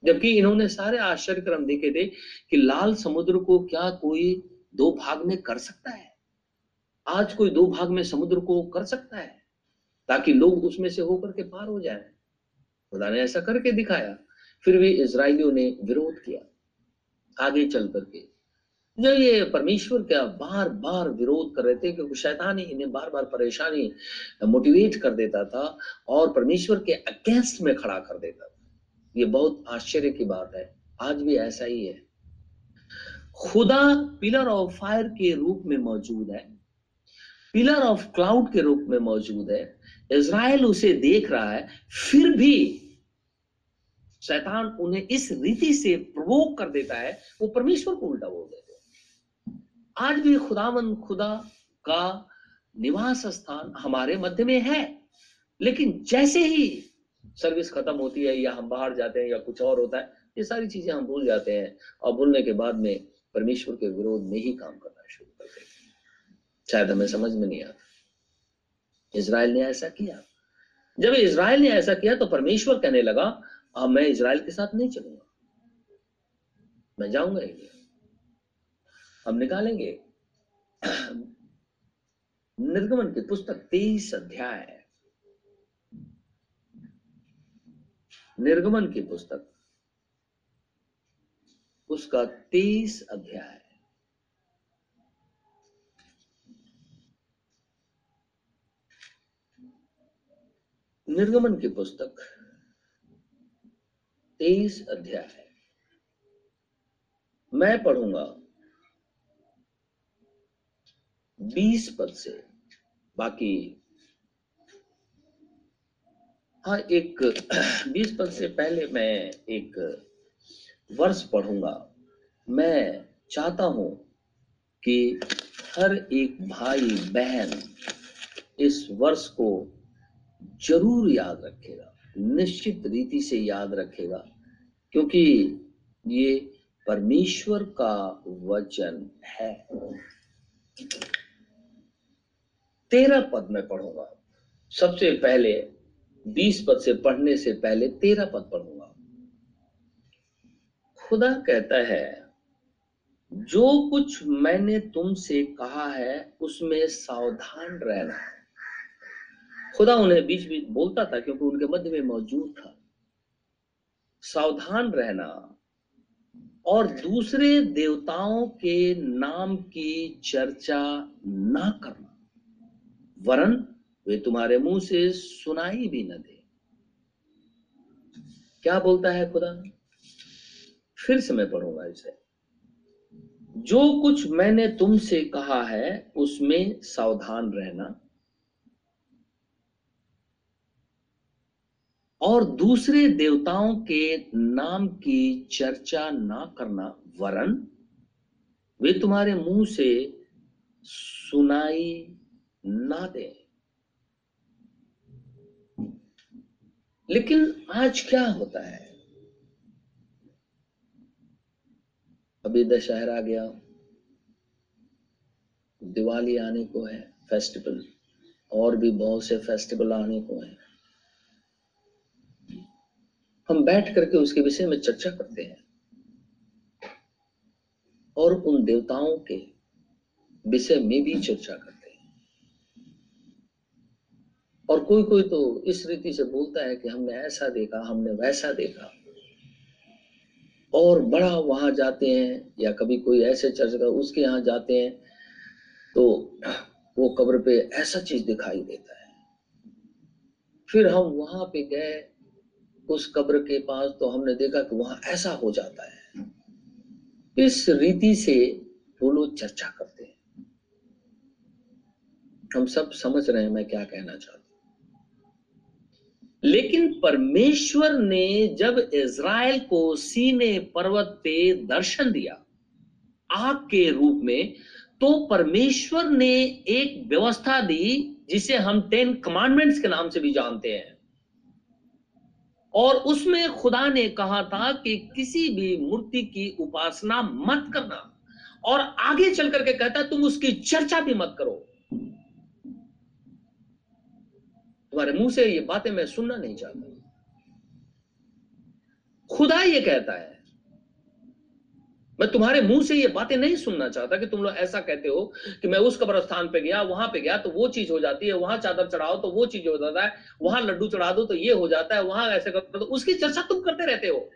जबकि इन्होंने सारे आश्चर्य क्रम देखे थे कि लाल समुद्र को क्या कोई दो भाग में कर सकता है? आज कोई दो भाग में समुद्र को कर सकता है, ताकि लोग उसमें से होकर के पार हो जाए। खुदा ने ऐसा करके दिखाया। फिर भी इसराइलियों ने विरोध किया, आगे चल करके। जो ये परमेश्वर का बार बार विरोध कर रहे थे, क्योंकि शैतान ही इन्हें बार बार परेशानी मोटिवेट कर देता था और परमेश्वर के अगेंस्ट में खड़ा कर देता था। ये बहुत आश्चर्य की बात है। आज भी ऐसा ही है। खुदा पिलर ऑफ़ फायर के रूप में मौजूद है। पिलर ऑफ़ क्लाउड के रूप में मौजूद है। इसराइल उसे देख रहा है, फिर भी शैतान उन्हें इस रीति से प्रवोक कर देता है, वो परमेश्वर को उल्टा बोल देते आज भी खुदावन खुदा का निवास स्थान हमारे मध्य में है, लेकिन जैसे ही सर्विस खत्म होती है या हम बाहर जाते हैं या कुछ और होता है, ये सारी चीज़ें हम भूल जाते हैं और भूलने के बाद में परमेश्वर के विरोध में ही काम करना शुरू कर देते हैं। शायद हमें समझ में नहीं आता। इसराइल ने ऐसा किया। जब इसराइल ने ऐसा किया तो परमेश्वर कहने लगा अब मैं इसराइल के साथ नहीं चलूँगा। मैं जाऊँगा इंडिया हम निकालेंगे। निर्गमन की पुस्तक तेईस अध्याय। निर्गमन की पुस्तक। उसका तेईस अध्याय। निर्गमन की पुस्तक। तेईस अध्याय मैं पढ़ूँगा। बीस पद से बाकी हाँ एक, बीस पद से पहले मैं एक वर्ष पढ़ूँगा। मैं चाहता हूँ कि हर एक भाई बहन इस वर्ष को ज़रूर याद रखेगा, निश्चित रीति से याद रखेगा। क्योंकि ये परमेश्वर का वचन है। तेरह पद में पढ़ूँगा। सबसे पहले, बीस पद से पढ़ने से पहले तेरह पद पढ़ूँगा। खुदा कहता है, जो कुछ मैंने तुमसे कहा है, उसमें सावधान रहना। खुदा उन्हें बीच बीच बोलता था क्योंकि उनके मध्य में मौजूद था। सावधान रहना और दूसरे देवताओं के नाम की चर्चा ना करना। वरन वे तुम्हारे मुँह से सुनाई भी न दे। क्या बोलता है खुदा? फिर से मैं पढ़ूँगा इसे। जो कुछ मैंने तुमसे कहा है, उसमें सावधान रहना। और दूसरे देवताओं के नाम की चर्चा ना करना, वरन वे तुम्हारे मुँह से सुनाई ना दे। लेकिन आज क्या होता है? अभी दशहरा आ गया, दिवाली आने को है फेस्टिवल और भी बहुत से फेस्टिवल आने को हैं। हम बैठ करके उसके विषय में चर्चा करते हैं। और उन देवताओं के विषय में भी चर्चा करते हैं। और कोई कोई तो इस रीति से बोलता है कि हमने ऐसा देखा, हमने वैसा देखा। और बड़ा वहाँ जाते हैं, या कभी कोई ऐसे चर्च का उसके यहाँ जाते हैं तो वो कब्र पे ऐसा चीज़ दिखाई देता है। फिर हम वहाँ पे गए उस कब्र के पास तो हमने देखा कि वहाँ ऐसा हो जाता है। इस रीति से वो लोग चर्चा करते हैं। हम सब समझ रहे हैं मैं क्या कहना चाहता हूँ। लेकिन परमेश्वर ने जब इज़राइल को सीने पर्वत पे दर्शन दिया, आग के रूप में तो परमेश्वर ने एक व्यवस्था दी जिसे हम टेन कमांडमेंट्स के नाम से भी जानते हैं। और उसमें खुदा ने कहा था कि किसी भी मूर्ति की उपासना मत करना। और आगे चल करके कहता, तुम उसकी चर्चा भी मत करो। तुम्हारे मुँह से ये बातें मैं सुनना नहीं चाहता। खुदा ये कहता है मैं तुम्हारे मुँह से ये बातें नहीं सुनना चाहता कि तुम लोग ऐसा कहते हो कि मैं उस कब्र स्थान पे गया, वहाँ पे गया तो वो चीज़ हो जाती है, वहाँ चादर चढ़ाओ तो वो चीज़ हो जाता है, वहाँ लड्डू चढ़ा दो तो ये हो जाता है, वहाँ ऐसे करते तो उसकी चर्चा तुम करते रहते हो।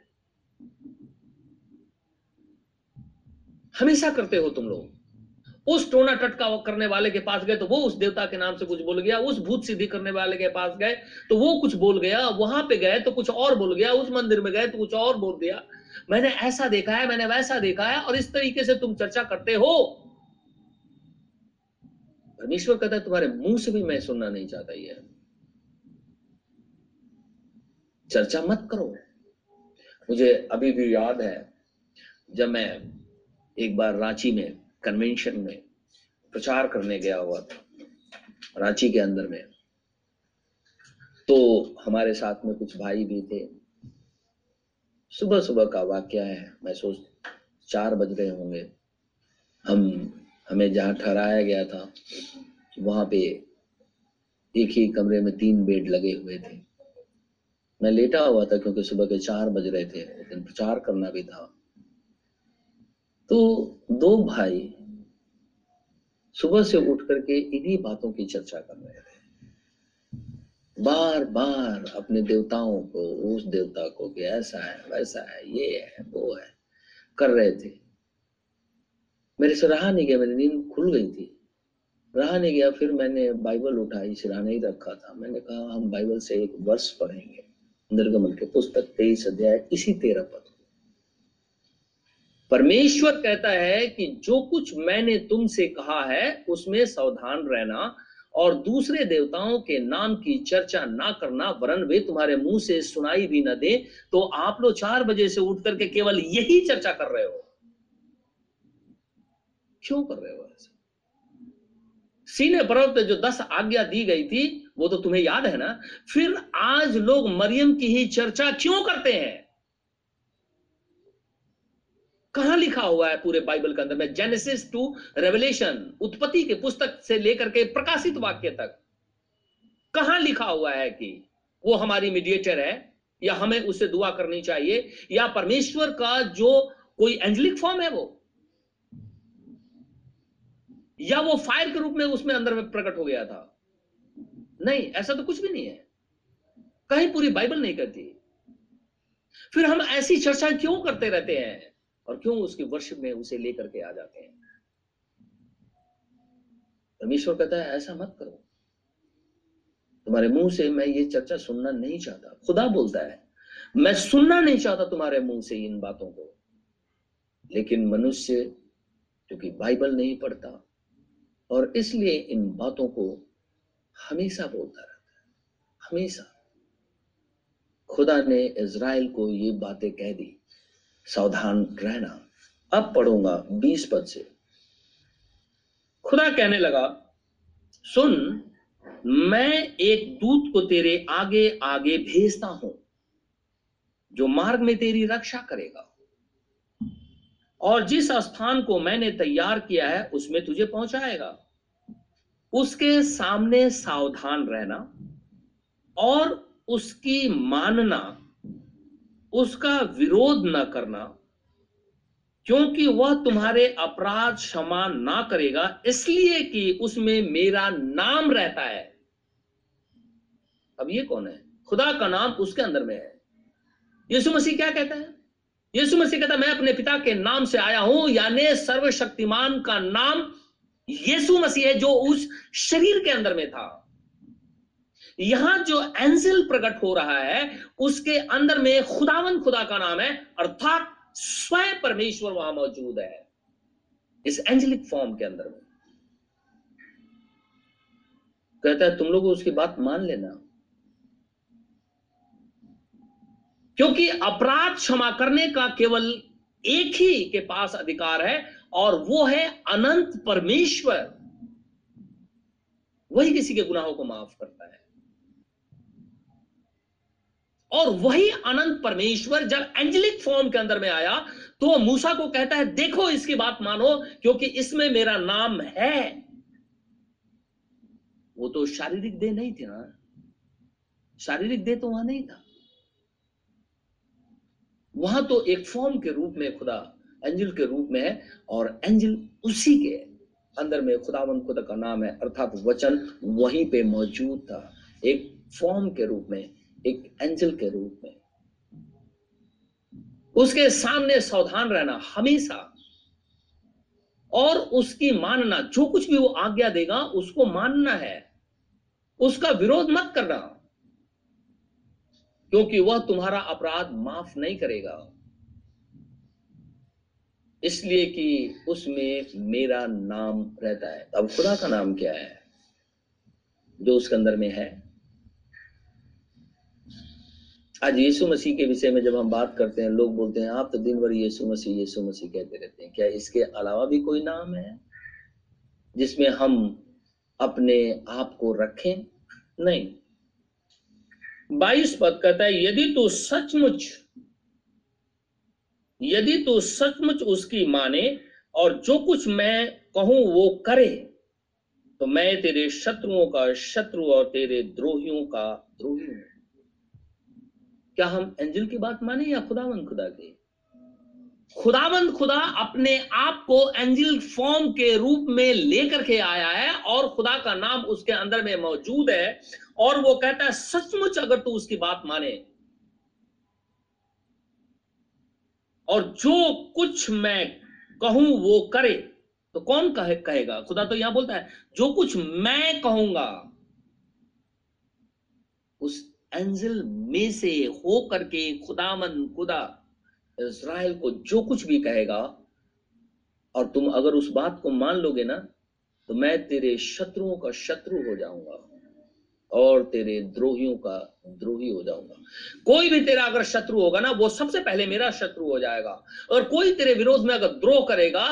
हमेशा करते हो तुम लोग। उस टोना टटका करने वाले के पास गए तो वो उस देवता के नाम से कुछ बोल गया, उस भूत सिद्धि करने वाले के पास गए तो वो कुछ बोल गया, वहाँ पे गए तो कुछ और बोल गया, उस मंदिर में गए तो कुछ और बोल दिया। मैंने ऐसा देखा है, मैंने वैसा देखा है, और इस तरीके से तुम चर्चा करते हो। परमेश्वर कहता है, तुम्हारे मुँह से भी मैं सुनना नहीं चाहता ये। चर्चा मत करो। मुझे अभी भी याद है, जब मैं एक बार रांची में कन्वेंशन में प्रचार करने गया हुआ था, रांची के अंदर में। तो हमारे साथ में कुछ भाई भी थे। सुबह सुबह का वाक्य है। मैं सोच, चार बज रहे होंगे। हम, हमें जहाँ ठहराया गया था, वहाँ पे एक ही कमरे में तीन बेड लगे हुए थे। मैं लेटा हुआ था क्योंकि सुबह के चार बज रहे थे, लेकिन प्रचार करना भी था। तो दो भाई सुबह से उठ करके इन्हीं बातों की चर्चा कर रहे थे। बार बार अपने देवताओं को, उस देवता को कि ऐसा है, वैसा है, ये है, वो है, कर रहे थे। मेरे से रहा नहीं गया, मेरी नींद खुल गई थी। रहा नहीं गया, फिर मैंने बाइबल उठाई, सिरा नहीं रखा था। मैंने कहा, हम बाइबल से एक वर्ष पढ़ेंगे। निर्गमन के पुस्तक तेईस अध्याय, इसी तेरह पद परमेश्वर कहता है कि जो कुछ मैंने तुमसे कहा है, उसमें सावधान रहना। और दूसरे देवताओं के नाम की चर्चा ना करना, वरन वे तुम्हारे मुँह से सुनाई भी न दे। तो आप लोग चार बजे से उठ करके केवल यही चर्चा कर रहे हो। क्यों कर रहे हो ऐसा? सीने पर्वत जो दस आज्ञा दी गई थी, वो तो तुम्हें याद है ना? फिर आज लोग मरियम की ही चर्चा क्यों करते हैं? कहाँ लिखा हुआ है पूरे बाइबल के अंदर में? जेनेसिस टू रेवलेशन उत्पत्ति के पुस्तक से लेकर के प्रकाशित वाक्य तक। कहाँ लिखा हुआ है कि वो हमारी मीडिएटर है, या हमें उससे दुआ करनी चाहिए, या परमेश्वर का जो कोई एंजलिक फॉर्म है वो? या वो फायर के रूप में उसमें अंदर में प्रकट हो गया था? नहीं, ऐसा तो कुछ भी नहीं है। कहीं पूरी बाइबल नहीं करती फिर हम ऐसी चर्चा क्यों करते रहते हैं? और क्यों उसके वर्ष में उसे लेकर के आ जाते हैं? परमेश्वर कहता है, ऐसा मत करो। तुम्हारे मुँह से मैं ये चर्चा सुनना नहीं चाहता। खुदा बोलता है, मैं सुनना नहीं चाहता तुम्हारे मुँह से इन बातों को। लेकिन मनुष्य, क्योंकि बाइबल नहीं पढ़ता, और इसलिए इन बातों को हमेशा बोलता रहता है। हमेशा। खुदा ने इज़राइल को ये बातें कह दी सावधान रहना। अब पढ़ूँगा बीस पद से। खुदा कहने लगा, सुन, मैं एक दूत को तेरे आगे आगे भेजता हूँ, जो मार्ग में तेरी रक्षा करेगा। और जिस स्थान को मैंने तैयार किया है, उसमें तुझे पहुंचाएगा। उसके सामने सावधान रहना और उसकी मानना उसका विरोध न करना, क्योंकि वह तुम्हारे अपराध क्षमा ना करेगा, इसलिए कि उसमें मेरा नाम रहता है। अब ये कौन है? खुदा का नाम उसके अंदर में है। यीशु मसीह क्या कहता है? यीशु मसीह कहता है, मैं अपने पिता के नाम से आया हूँ, यानी सर्वशक्तिमान का नाम यीशु मसीह है, जो उस शरीर के अंदर में था। यहाँ जो एंजिल प्रकट हो रहा है, उसके अंदर में खुदावन खुदा का नाम है, अर्थात स्वयं परमेश्वर वहाँ मौजूद है। इस एंजलिक फॉर्म के अंदर में। कहता है, तुम लोग उसकी बात मान लेना। क्योंकि अपराध क्षमा करने का केवल एक ही के पास अधिकार है, और वो है अनंत परमेश्वर। वही किसी के गुनाहों को माफ़ करता है। और वही अनंत परमेश्वर जब एंजलिक फॉर्म के अंदर में आया तो मूसा को कहता है, देखो, इसकी बात मानो, क्योंकि इसमें मेरा नाम है। वो तो शारीरिक देह नहीं थी ना। शारीरिक देह तो वहाँ नहीं था। वहाँ तो एक फॉर्म के रूप में खुदा एंजल के रूप में है, और एंजल उसी के अंदर में खुदावन खुदा का नाम है, अर्थात वचन वहीं पे मौजूद था। एक फॉर्म के रूप में एक एंजल के रूप में। उसके सामने सावधान रहना हमेशा। और उसकी मानना, जो कुछ भी वो आज्ञा देगा, उसको मानना है। उसका विरोध मत करना। क्योंकि वह तुम्हारा अपराध माफ़ नहीं करेगा। इसलिए कि उसमें मेरा नाम रहता है। अब खुदा का नाम क्या है? जो उसके अंदर में है। आज यीशु मसीह के विषय में जब हम बात करते हैं, लोग बोलते हैं, आप तो दिन भर यीशु मसीह यीशु मसीह कहते रहते हैं। क्या इसके अलावा भी कोई नाम है जिसमें हम अपने आप को रखें? नहीं। बाईस पद कहता है, यदि तो सचमुच, यदि तो सचमुच उसकी माने और जो कुछ मैं कहूँ वो करे तो मैं तेरे शत्रुओं का शत्रु और तेरे द्रोहियों का द्रोही हूँ। क्या हम एंजल की बात माने या खुदावन खुदा की? खुदावंद खुदा अपने आप को एंजिल फॉर्म के रूप में लेकर के आया है और खुदा का नाम उसके अंदर में मौजूद है और वो कहता है, सचमुच अगर तू उसकी बात माने और जो कुछ मैं कहूँ वो करे तो कौन कहे, कहेगा? खुदा तो यहाँ बोलता है, जो कुछ मैं कहूँगा, उस एंजल में से हो करके खुदामन खुदा इसराइल को जो कुछ भी कहेगा, और तुम अगर उस बात को मान लोगे ना तो मैं तेरे शत्रुओं का शत्रु हो जाऊँगा और तेरे द्रोहियों का द्रोही हो जाऊँगा। कोई भी तेरा अगर शत्रु होगा ना, वो सबसे पहले मेरा शत्रु हो जाएगा। और कोई तेरे विरोध में अगर द्रोह करेगा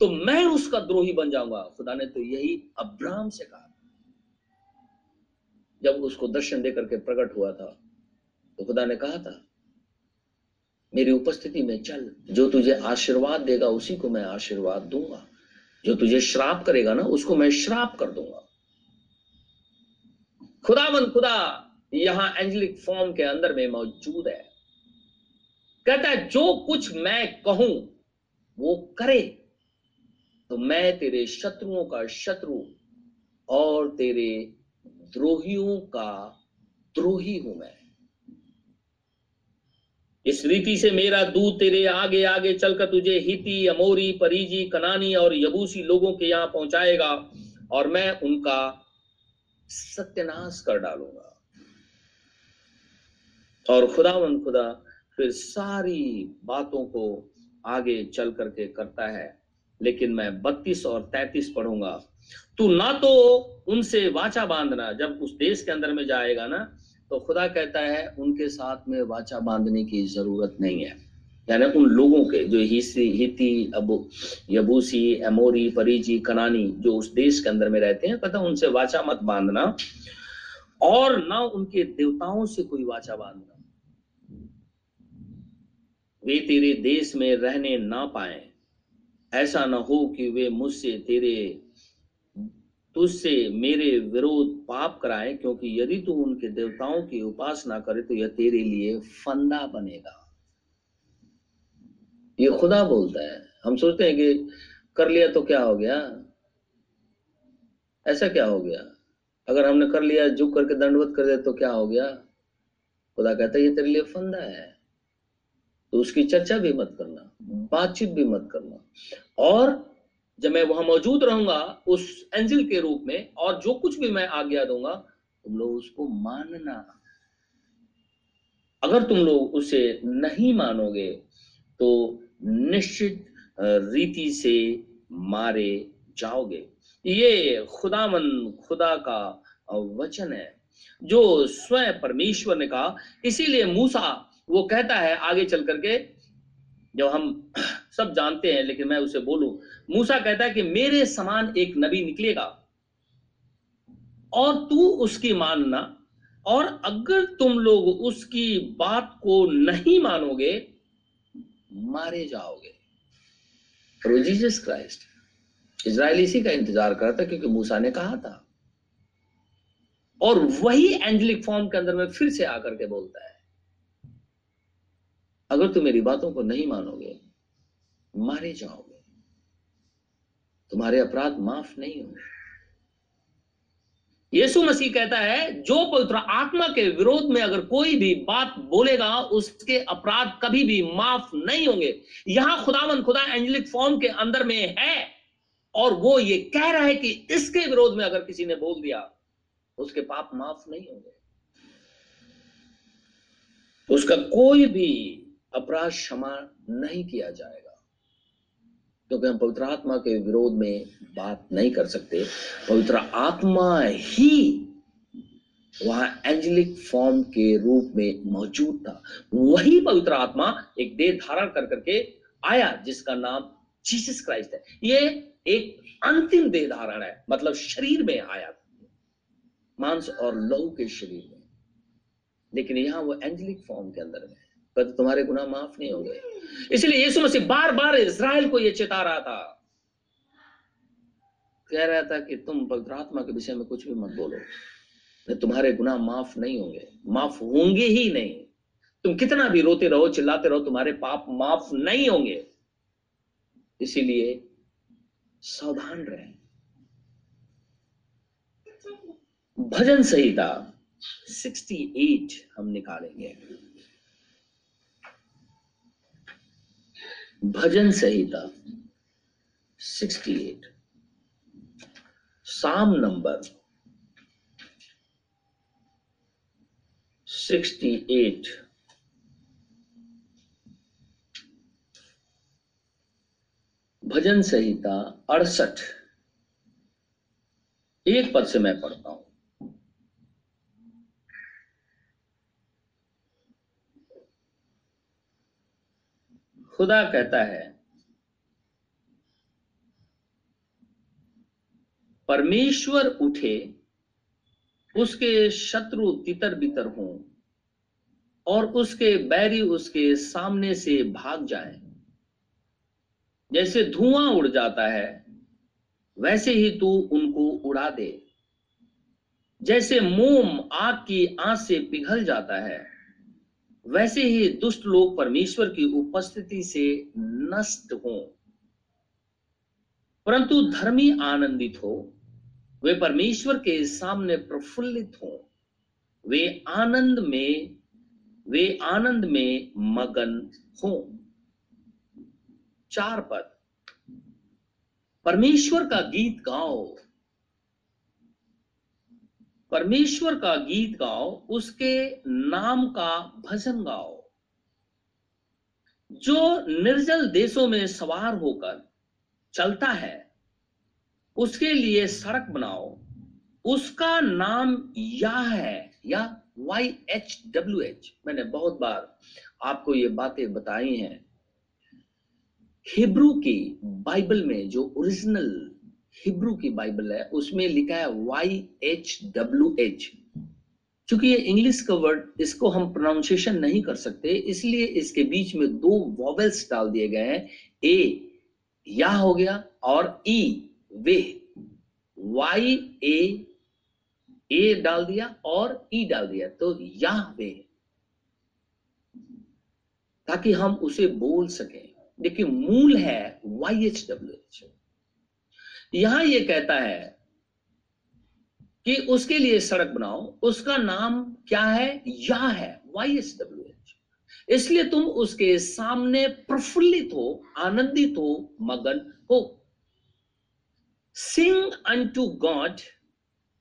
तो मैं उसका द्रोही बन जाऊँगा। खुदा ने तो यही अब्राहम से कहा। जब उसको दर्शन देकर के प्रकट हुआ था तो खुदा ने कहा था, मेरी उपस्थिति में चल, जो तुझे आशीर्वाद देगा, उसी को मैं आशीर्वाद दूँगा। जो तुझे श्राप करेगा ना, उसको मैं श्राप कर दूँगा। खुदावन, खुदा, यहाँ एंजलिक फॉर्म के अंदर में मौजूद है। कहता है, जो कुछ मैं कहूँ, वो करे तो मैं तेरे शत्रुओं का शत्रु और तेरे द्रोहियों का द्रोही हूँ मैं। इस रीति से मेरा दूध तेरे आगे आगे चलकर तुझे हिती, अमोरी, परीजी, कनानी और यबूसी लोगों के यहाँ पहुंचाएगा और मैं उनका सत्यानाश कर डालूँगा। और खुदावन खुदा फिर सारी बातों को आगे चल करके करता है, लेकिन मैं बत्तीस और तैतीस पढ़ूँगा। तू ना तो उनसे वाचा बांधना, जब उस देश के अंदर में जाएगा ना तो खुदा कहता है, उनके साथ में वाचा बांधने की ज़रूरत नहीं है। यानी उन लोगों के, जो हिती अबू यबूसी, एमोरी, परीजी, कनानी, जो उस देश के अंदर में रहते हैं, कहता उनसे वाचा मत बांधना और ना उनके देवताओं से कोई वाचा बांधना। वे तेरे देश में रहने ना पाए। ऐसा ना हो कि वे मुझसे तेरे तुझसे मेरे विरोध पाप कराए, क्योंकि यदि तू उनके देवताओं की उपासना करे तो यह तेरे लिए फंदा बनेगा। ये खुदा बोलता है। हम सोचते हैं कि कर लिया तो क्या हो गया? ऐसा क्या हो गया? अगर हमने कर लिया, झुक करके दंडवत कर दिया तो क्या हो गया? खुदा कहता है, ये तेरे लिए फंदा है। तो उसकी चर्चा भी मत करना, बातचीत भी मत करना। और जब मैं वहाँ मौजूद रहूँगा, उस एंजिल के रूप में, और जो कुछ भी मैं आज्ञा दूँगा, तुम लोग उसको मानना। अगर तुम लोग उसे नहीं मानोगे तो निश्चित रीति से मारे जाओगे। ये खुदामन खुदा का वचन है। जो स्वयं परमेश्वर ने कहा, इसीलिए मूसा वो कहता है आगे चल करके जब हम सब जानते हैं, लेकिन मैं उसे बोलूँ, मूसा कहता है कि मेरे समान एक नबी निकलेगा। और तू उसकी मानना, और अगर तुम लोग उसकी बात को नहीं मानोगे, मारे जाओगे। जीसस क्राइस्ट इसराइल इसी का इंतज़ार करता क्योंकि मूसा ने कहा था। और वही एंजलिक फॉर्म के अंदर में फिर से आकर के बोलता है। अगर तुम मेरी बातों को नहीं मानोगे, मारे जाओगे। तुम्हारे अपराध माफ़ नहीं होंगे। यीशु मसीह कहता है, जो पवित्र आत्मा के विरोध में अगर कोई भी बात बोलेगा, उसके अपराध कभी भी माफ़ नहीं होंगे। यहाँ खुदावन खुदा एंजलिक फॉर्म के अंदर में है, और वो ये कह रहा है कि इसके विरोध में अगर किसी ने बोल दिया, उसके पाप माफ़ नहीं होंगे। उसका कोई भी अपराध क्षमा नहीं किया जाएगा। क्योंकि हम पवित्र आत्मा के विरोध में बात नहीं कर सकते, पवित्र आत्मा ही वहाँ एंजेलिक फॉर्म के रूप में मौजूद था। वही पवित्र आत्मा एक देह धारण कर करके आया, जिसका नाम जीसस क्राइस्ट है। ये एक अंतिम देह धारण है मतलब शरीर में आया। मांस और लहू के शरीर में। लेकिन यहाँ वो एंजेलिक फॉर्म के अंदर में पर तुम्हारे गुनाह माफ़ नहीं होंगे इसलिए यीशु मसीह बार बार इसराइल को यह चेता रहा था। कह रहा था कि तुम पवित्र आत्मा के विषय में कुछ भी मत बोलो। तुम्हारे गुनाह माफ़ नहीं होंगे। माफ़ होंगे ही नहीं। तुम कितना भी रोते रहो, चिल्लाते रहो, तुम्हारे पाप माफ़ नहीं होंगे। इसीलिए सावधान रहे। भजन संहिता 68 हम निकालेंगे। भजन संहिता 68 साम नंबर 68 भजन संहिता अड़सठ। एक पद से मैं पढ़ता हूँ। खुदा कहता है, परमेश्वर उठे, उसके शत्रु तितर बितर हों और उसके बैरी उसके सामने से भाग जाए। जैसे धुआँ उड़ जाता है, वैसे ही तू उनको उड़ा दे। जैसे मोम आग की आँच से पिघल जाता है वैसे ही दुष्ट लोग परमेश्वर की उपस्थिति से नष्ट हो। परंतु धर्मी आनंदित हो, वे परमेश्वर के सामने प्रफुल्लित हो। वे आनंद में, वे आनंद में मगन हो। चार पद। परमेश्वर का गीत गाओ। परमेश्वर का गीत गाओ, उसके नाम का भजन गाओ। जो निर्जल देशों में सवार होकर चलता है, उसके लिए सड़क बनाओ। उसका नाम या है, या वाई एच डब्ल्यू एच मैंने बहुत बार आपको ये बातें बताई हैं। हिब्रू की बाइबल में जो ओरिजिनल हिब्रू की बाइबल है, उसमें लिखा है वाई एच डब्ल्यू एच चूँकि ये इंग्लिश का वर्ड, इसको हम प्रोनाउंसिएशन नहीं कर सकते, इसलिए इसके बीच में दो वॉवेल्स डाल दिए गए हैं। ए या हो गया, और ई वे। वाई ए ए डाल दिया, और ई डाल दिया तो या, वे। ताकि हम उसे बोल सकें। देखिए, मूल है वाई एच डब्ल्यू एच यहाँ यह कहता है कि उसके लिए सड़क बनाओ, उसका नाम क्या है? या है वाई एस डब्ल्यू एच इसलिए तुम उसके सामने प्रफुल्लित हो, आनंदित हो, मगन हो। Sing unto God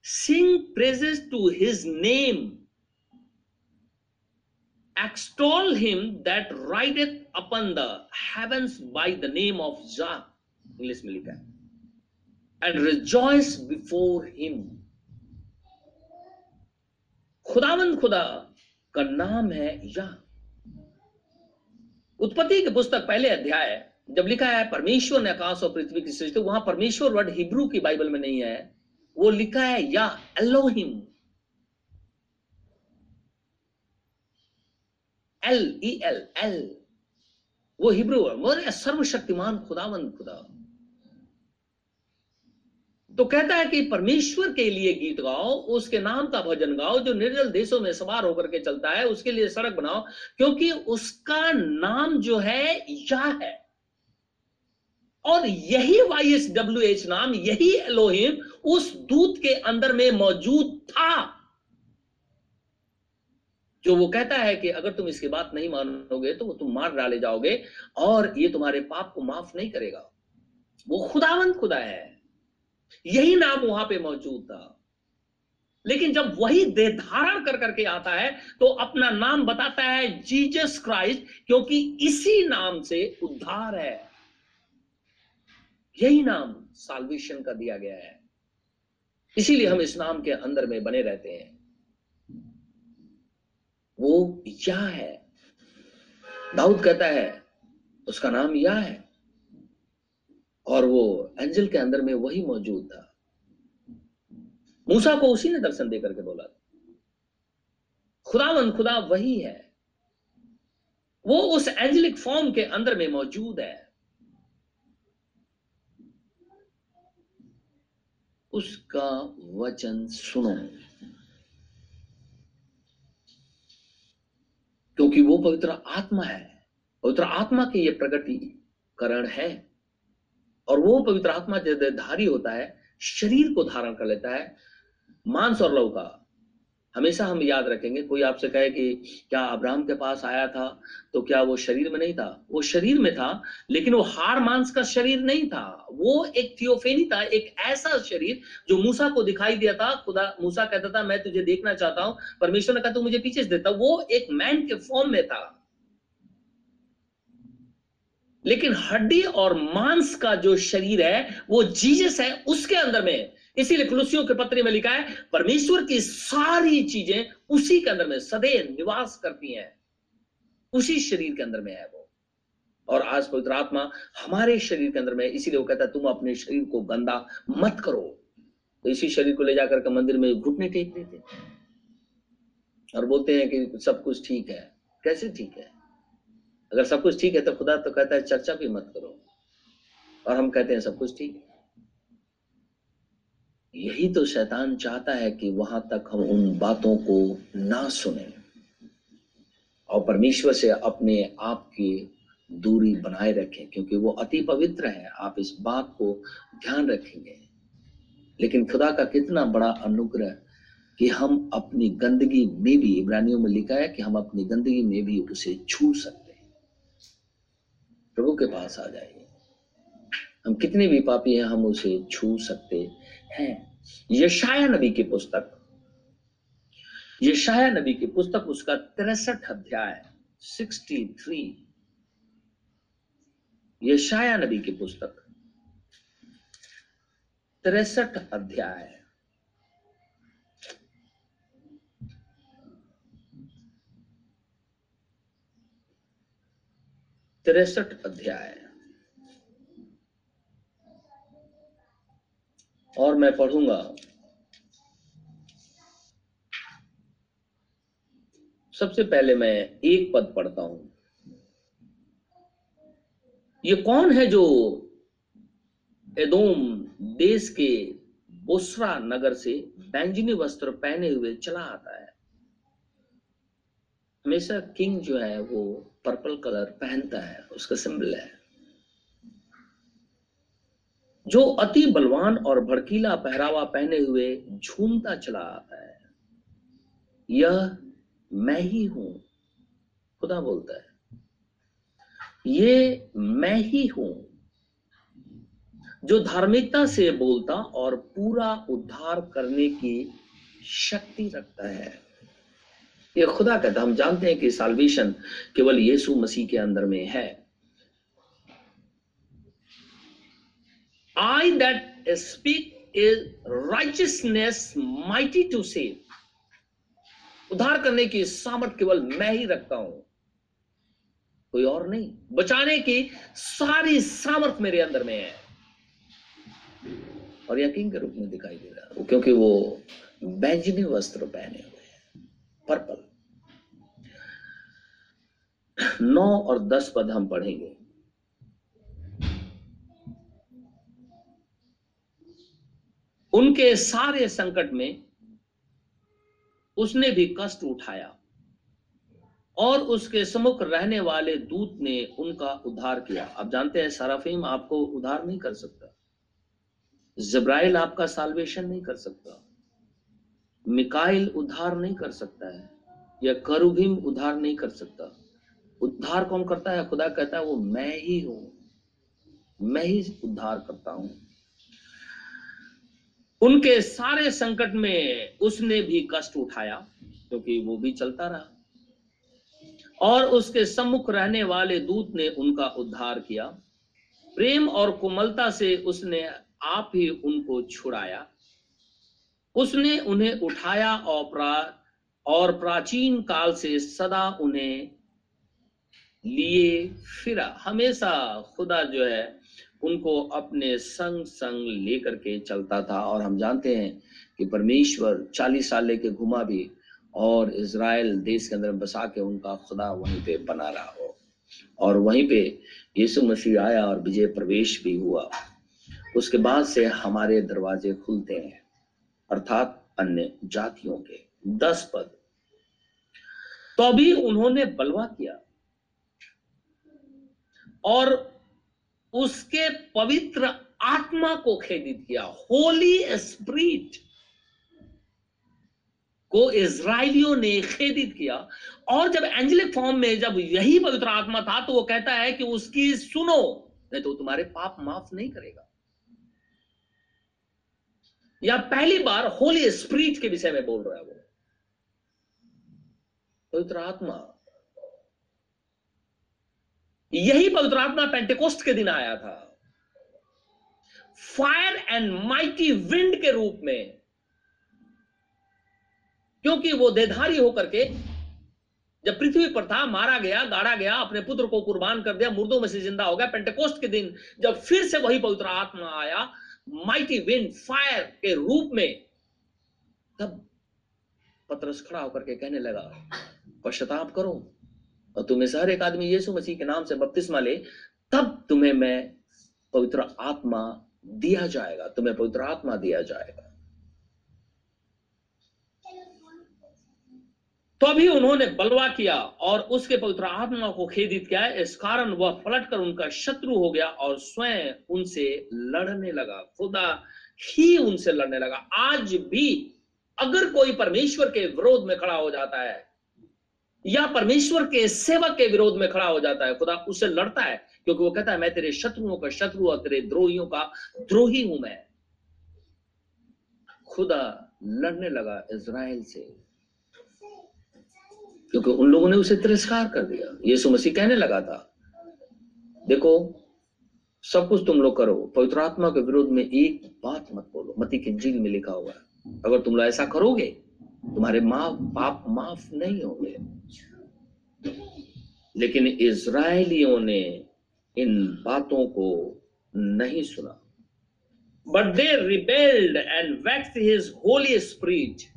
sing praises to his name extol him that rideth upon the heavens by the name of Jah English में लिखा है। And rejoice before him. खुदावंद खुदा का नाम है या। उत्पत्ति के पुस्तक पहले अध्याय, जब लिखा है, परमेश्वर ने आकाश और पृथ्वी की सृष्टि वहाँ परमेश्वर वर्ड हिब्रू की बाइबल में नहीं है। वो लिखा है, या Elohim. L, E, L L. वो हिब्रू वर्ड सर्वशक्तिमान खुदावंद खुदा। तो कहता है कि परमेश्वर के लिए गीत गाओ, उसके नाम का भजन गाओ, जो निर्जल देशों में सवार होकर के चलता है, उसके लिए सड़क बनाओ, क्योंकि उसका नाम जो है, या है। और यही वाई एस डब्ल्यू एच नाम, यही एलोहिम उस दूत के अंदर में मौजूद था। जो वो कहता है कि अगर तुम इसकी बात नहीं मानोगे तो वो तुम मार डाले जाओगे, और ये तुम्हारे पाप को माफ़ नहीं करेगा। वो खुदावंत खुदा है। यही नाम वहाँ पे मौजूद था। लेकिन जब वही देह धारण कर करके आता है तो अपना नाम बताता है जीसस क्राइस्ट, क्योंकि इसी नाम से उद्धार है। यही नाम साल्वेशन का दिया गया है। इसीलिए हम इस नाम के अंदर में बने रहते हैं। वो या है। दाऊद कहता है, उसका नाम या है। और वो एंजल के अंदर में वही मौजूद था। मूसा को उसी ने दर्शन देकर के बोला खुदावन खुदा वही है। वो उस एंजलिक फॉर्म के अंदर में मौजूद है। उसका वचन सुनो। क्योंकि वो पवित्र आत्मा है, पवित्र आत्मा के ये प्रगटीकरण है। और वो पवित्र आत्मा धारी होता है, शरीर को धारण कर लेता है, मांस और लव का हमेशा हम याद रखेंगे, कोई आपसे कहे कि क्या अब्राहम के पास आया था तो क्या वो शरीर में नहीं था? वो शरीर में था, लेकिन वो हार मांस का शरीर नहीं था। वो एक थियोफेनी था, एक ऐसा शरीर जो मूसा को दिखाई दिया था। खुदा, मूसा कहता था, मैं तुझे देखना चाहता हूँ। परमेश्वर ने कहा, तू मुझे पीछे देता वो एक मैन के फॉर्म में था। लेकिन हड्डी और मांस का जो शरीर है, वो जीजस है उसके अंदर में। इसीलिए कुलसियों के पत्र में लिखा है, परमेश्वर की सारी चीज़ें उसी के अंदर में, सदैव निवास करती हैं। उसी शरीर के अंदर में है वो। और आज पवित्र आत्मा हमारे शरीर के अंदर में इसीलिए वो कहता है, तुम अपने शरीर को गंदा मत करो। तो इसी शरीर को ले जाकर के मंदिर में घुटने टेक देते और बोलते हैं कि सब कुछ ठीक है। कैसे ठीक है? अगर सब कुछ ठीक है तो खुदा तो कहता है, चर्चा भी मत करो। और हम कहते हैं, सब कुछ ठीक यही तो शैतान चाहता है कि वहाँ तक हम उन बातों को ना सुने और परमेश्वर से अपने आप की दूरी बनाए रखें, क्योंकि वो अति पवित्र है। आप इस बात को ध्यान रखेंगे। लेकिन खुदा का कितना बड़ा अनुग्रह कि हम अपनी गंदगी में भी, इब्रानियों में लिखा है कि हम अपनी गंदगी में भी उसे छू सकते प्रभु के पास आ जाइए हम कितने भी पापी हैं, हम उसे छू सकते हैं। यशाया नबी की पुस्तक। यशाया नबी की पुस्तक उसका तिरसठ अध्याय सिक्सटी थ्री यशाया नबी की पुस्तक। तिरसठ अध्याय। तिरसठ अध्याय। और मैं पढ़ूँगा। सबसे पहले मैं एक पद पढ़ता हूँ। ये कौन है जो एदोम देश के बोसरा नगर से बैंजनी वस्त्र पहने हुए चला आता है? हमेशा किंग जो है वो पर्पल कलर पहनता है, उसका सिंबल है। जो अति बलवान और भड़कीला पहरावा पहने हुए झूमता चला आता है, यह मैं ही हूँ, खुदा बोलता है। ये मैं ही हूँ, जो धार्मिकता से बोलता और पूरा उद्धार करने की शक्ति रखता है। ये खुदा कहता हम जानते हैं कि साल्वेशन केवल यीशु मसीह के अंदर में है। I that speak is righteousness mighty to save. उद्धार करने की सामर्थ केवल मैं ही रखता हूँ। कोई और नहीं। बचाने की सारी सामर्थ मेरे अंदर में है। और यकीन के रूप में दिखाई दे रहा है, क्योंकि वो बैंजनी वस्त्र पहने हुए पर्पल। नौ और दस पद हम पढ़ेंगे। उनके सारे संकट में उसने भी कष्ट उठाया और उसके समुख रहने वाले दूत ने उनका उद्धार किया। आप जानते हैं, सराफीम आपको उद्धार नहीं कर सकता। जब्राइल आपका साल्वेशन नहीं कर सकता। मिकाइल उद्धार नहीं कर सकता है, या करुभिम उद्धार नहीं कर सकता। उद्धार कौन करता है? खुदा कहता है, वो मैं ही हूँ। मैं ही उद्धार करता हूँ। उनके सारे संकट में उसने भी कष्ट उठाया, क्योंकि वो भी चलता रहा। और उसके सम्मुख रहने वाले दूत ने उनका उद्धार किया। प्रेम और कोमलता से उसने आप ही उनको छुड़ाया। उसने उन्हें उठाया और प्रा, और प्राचीन काल से सदा उन्हें लिए फिरा। हमेशा खुदा जो है, उनको अपने संग संग लेकर के चलता था। और हम जानते हैं कि परमेश्वर चालीस साल लेके घुमा भी और इज़राइल देश के अंदर बसा के उनका खुदा वहीं पे बना रहा हो। और वहीं पे यीशु मसीह आया और विजय प्रवेश भी हुआ। उसके बाद से हमारे दरवाजे खुलते हैं। अर्थात अन्य जातियों के दस पद। तो अभी उन्होंने बलवा किया। और उसके पवित्र आत्मा को खेदित किया। होली स्प्रिट को इज़राइलियों ने खेदित किया। और जब एंजलिक फॉर्म में जब यही पवित्र आत्मा था तो वो कहता है कि उसकी सुनो, नहीं तो तुम्हारे पाप माफ़ नहीं करेगा। या पहली बार होली स्प्रिट के विषय में बोल रहा है वो। पवित्र आत्मा। यही पवित्र आत्मा पेंटेकोस्ट के दिन आया था। फायर एंड माइटी विंड के रूप में। क्योंकि वो देधारी होकर के जब पृथ्वी पर था, मारा गया, गाड़ा गया, अपने पुत्र को कुर्बान कर दिया, मुर्दों में से ज़िंदा हो गया। पेंटेकोस्ट के दिन जब फिर से वही पवित्र आत्मा आया माइटी विंड फायर के रूप में, तब पत्रस खड़ा होकर के कहने लगा, पश्चाताप करो। और तुम्हें से हर एक आदमी यीशु मसीह के नाम से बपतिस्मा ले, तब तुम्हें मैं पवित्र आत्मा दिया जाएगा, तुम्हें पवित्र आत्मा दिया जाएगा। तो अभी उन्होंने बलवा किया और उसके पवित्र आत्मा को खेदित किया। इस कारण वह पलटकर उनका शत्रु हो गया और स्वयं उनसे लड़ने लगा। खुदा ही उनसे लड़ने लगा। आज भी अगर कोई परमेश्वर के विरोध में खड़ा हो जाता है या परमेश्वर के सेवक के विरोध में खड़ा हो जाता है, खुदा उससे लड़ता है, क्योंकि वो कहता है, मैं तेरे शत्रुओं का शत्रु और तेरे द्रोहियों का द्रोही हूँ मैं। खुदा लड़ने लगा इज़राइल से। क्योंकि उन लोगों ने उसे तिरस्कार कर दिया। यीशु मसीह कहने लगा था, देखो, सब कुछ तुम लोग करो, पवित्र आत्मा के विरोध में एक बात मत बोलो। मती के जील में लिखा हुआ है, अगर तुम लोग ऐसा करोगे, तुम्हारे माँ पाप माफ़ नहीं होंगे। लेकिन इसराइलियों ने इन बातों को नहीं सुना। But they rebelled and vexed his Holy Spirit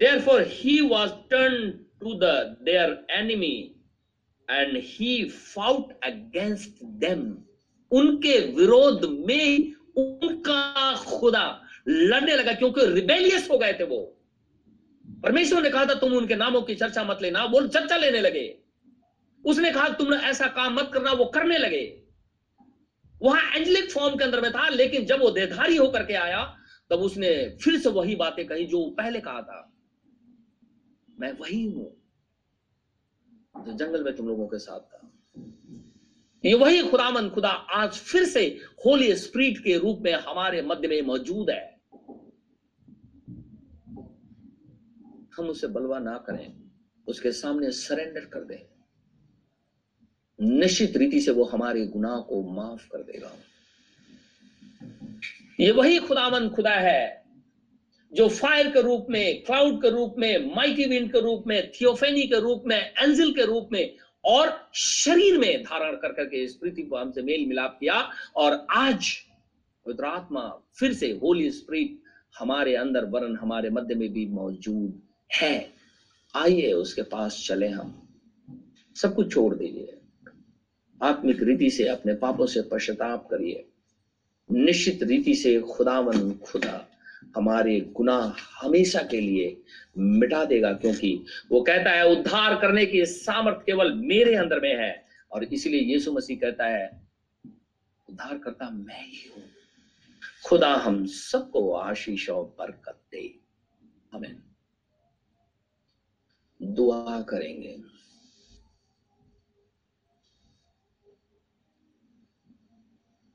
Therefore, he was turned to the their enemy and he fought against them. उनके विरोध में उनका खुदा लड़ने लगा क्योंकि रिबेलियस हो गए थे वो। परमेश्वर ने कहा था तुम उनके नामों की चर्चा मत लेना वो चर्चा लेने लगे। उसने कहा तुमने ऐसा काम मत करना वो करने लगे। वहाँ एंजलिक फॉर्म के अंदर में था लेकिन जब वो देधारी होकर के आया तब उसने फिर से वही बातें कही जो पहले कहा था। मैं वही हूँ। जो जंगल में तुम लोगों के साथ था। ये वही खुदामन खुदा आज फिर से होली स्प्रीट के रूप में हमारे मध्य में मौजूद है। हम उसे बलवा ना करें, उसके सामने सरेंडर कर दें। निश्चित रीति से वो हमारे गुनाह को माफ़ कर देगा। ये वही खुदामन खुदा है जो फायर के रूप में, क्लाउड के रूप में, माइटी विंड के रूप में, थियोफेनी के रूप में, एंजिल के रूप में और शरीर में धारण कर करके इस पृथ्वी को हमसे मेल मिलाप किया और आज पवित्र आत्मा फिर से होली स्प्रिट हमारे अंदर, वरन हमारे मध्य में भी मौजूद है। आइए उसके पास चले हम। सब कुछ छोड़ दीजिए। आत्मिक रीति से अपने पापों से पश्चाताप करिए। निश्चित रीति से खुदावन खुदा। हमारे गुनाह हमेशा के लिए मिटा देगा, क्योंकि वो कहता है, उद्धार करने की सामर्थ केवल मेरे अंदर में है। और इसलिए यीशु मसीह कहता है उद्धार करता मैं ही हूँ। खुदा हम सबको आशीष और बरकत दे। हमें दुआ करेंगे।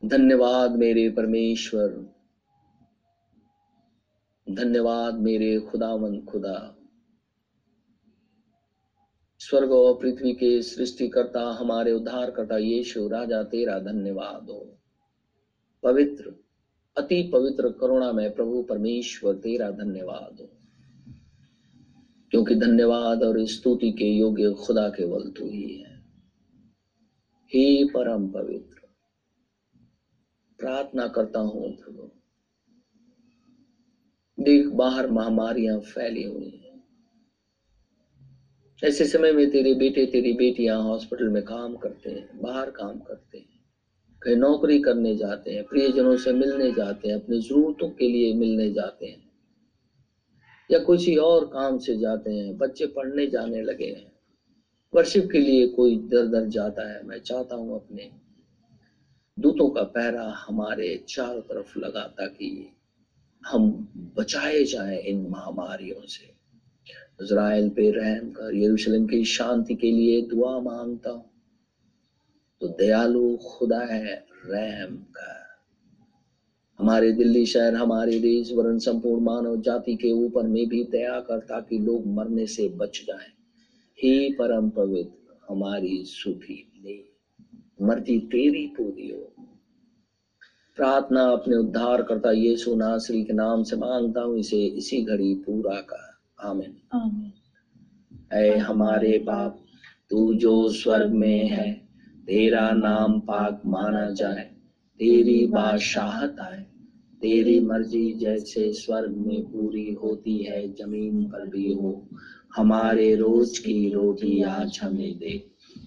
धन्यवाद मेरे परमेश्वर। धन्यवाद मेरे खुदावन खुदा। स्वर्ग और पृथ्वी के सृष्टिकर्ता, हमारे उद्धार करता यीशु, राजा तेरा धन्यवाद हो। पवित्र, अति पवित्र करुणा में प्रभु परमेश्वर तेरा धन्यवाद हो। क्योंकि धन्यवाद और स्तुति के योग्य खुदा केवल तू ही है। हे परम पवित्र, प्रार्थना करता हूँ प्रभु देख बाहर महामारियाँ फैली हुई हैं। ऐसे समय में तेरे बेटे, तेरी बेटियाँ हॉस्पिटल में काम करते हैं, बाहर काम करते हैं, कहीं नौकरी करने जाते हैं, प्रियजनों से मिलने जाते हैं, अपनी जरूरतों के लिए मिलने जाते हैं, या कुछ ही और काम से जाते हैं, बच्चे पढ़ने जाने लगे हैं। वर्शिप के लिए कोई दर दर जाता है, मैं चाहता हूँ अपने दूतों का पहरा हमारे चारों तरफ़ लगा ताकि हम बचाए जाएँ इन महामारियों से। इज़राइल पे रहम कर, यरूशलेम की शांति के लिए दुआ माँगता हूँ। तो दयालु खुदा है, रहम कर। हमारे दिल्ली शहर, हमारे देश वरण संपूर्ण मानव जाति के ऊपर में भी दया कर, ताकि लोग मरने से बच जाएँ। हे परम पवित्र, हमारी सुधी ले मर्ज़ी तेरी पूरी हो प्रार्थना अपने उद्धार करता यीशु नासरी के नाम से माँगता हूँ इसे इसी घड़ी पूरा कर। आमीन। आमीन। ऐ हमारे बाप तू जो स्वर्ग में है तेरा नाम पाक माना जाए। तेरी बादशाहत आए। तेरी मर्ज़ी जैसे स्वर्ग में पूरी होती है ज़मीन पर भी हो। हमारे रोज की रोटी आज हमें दे।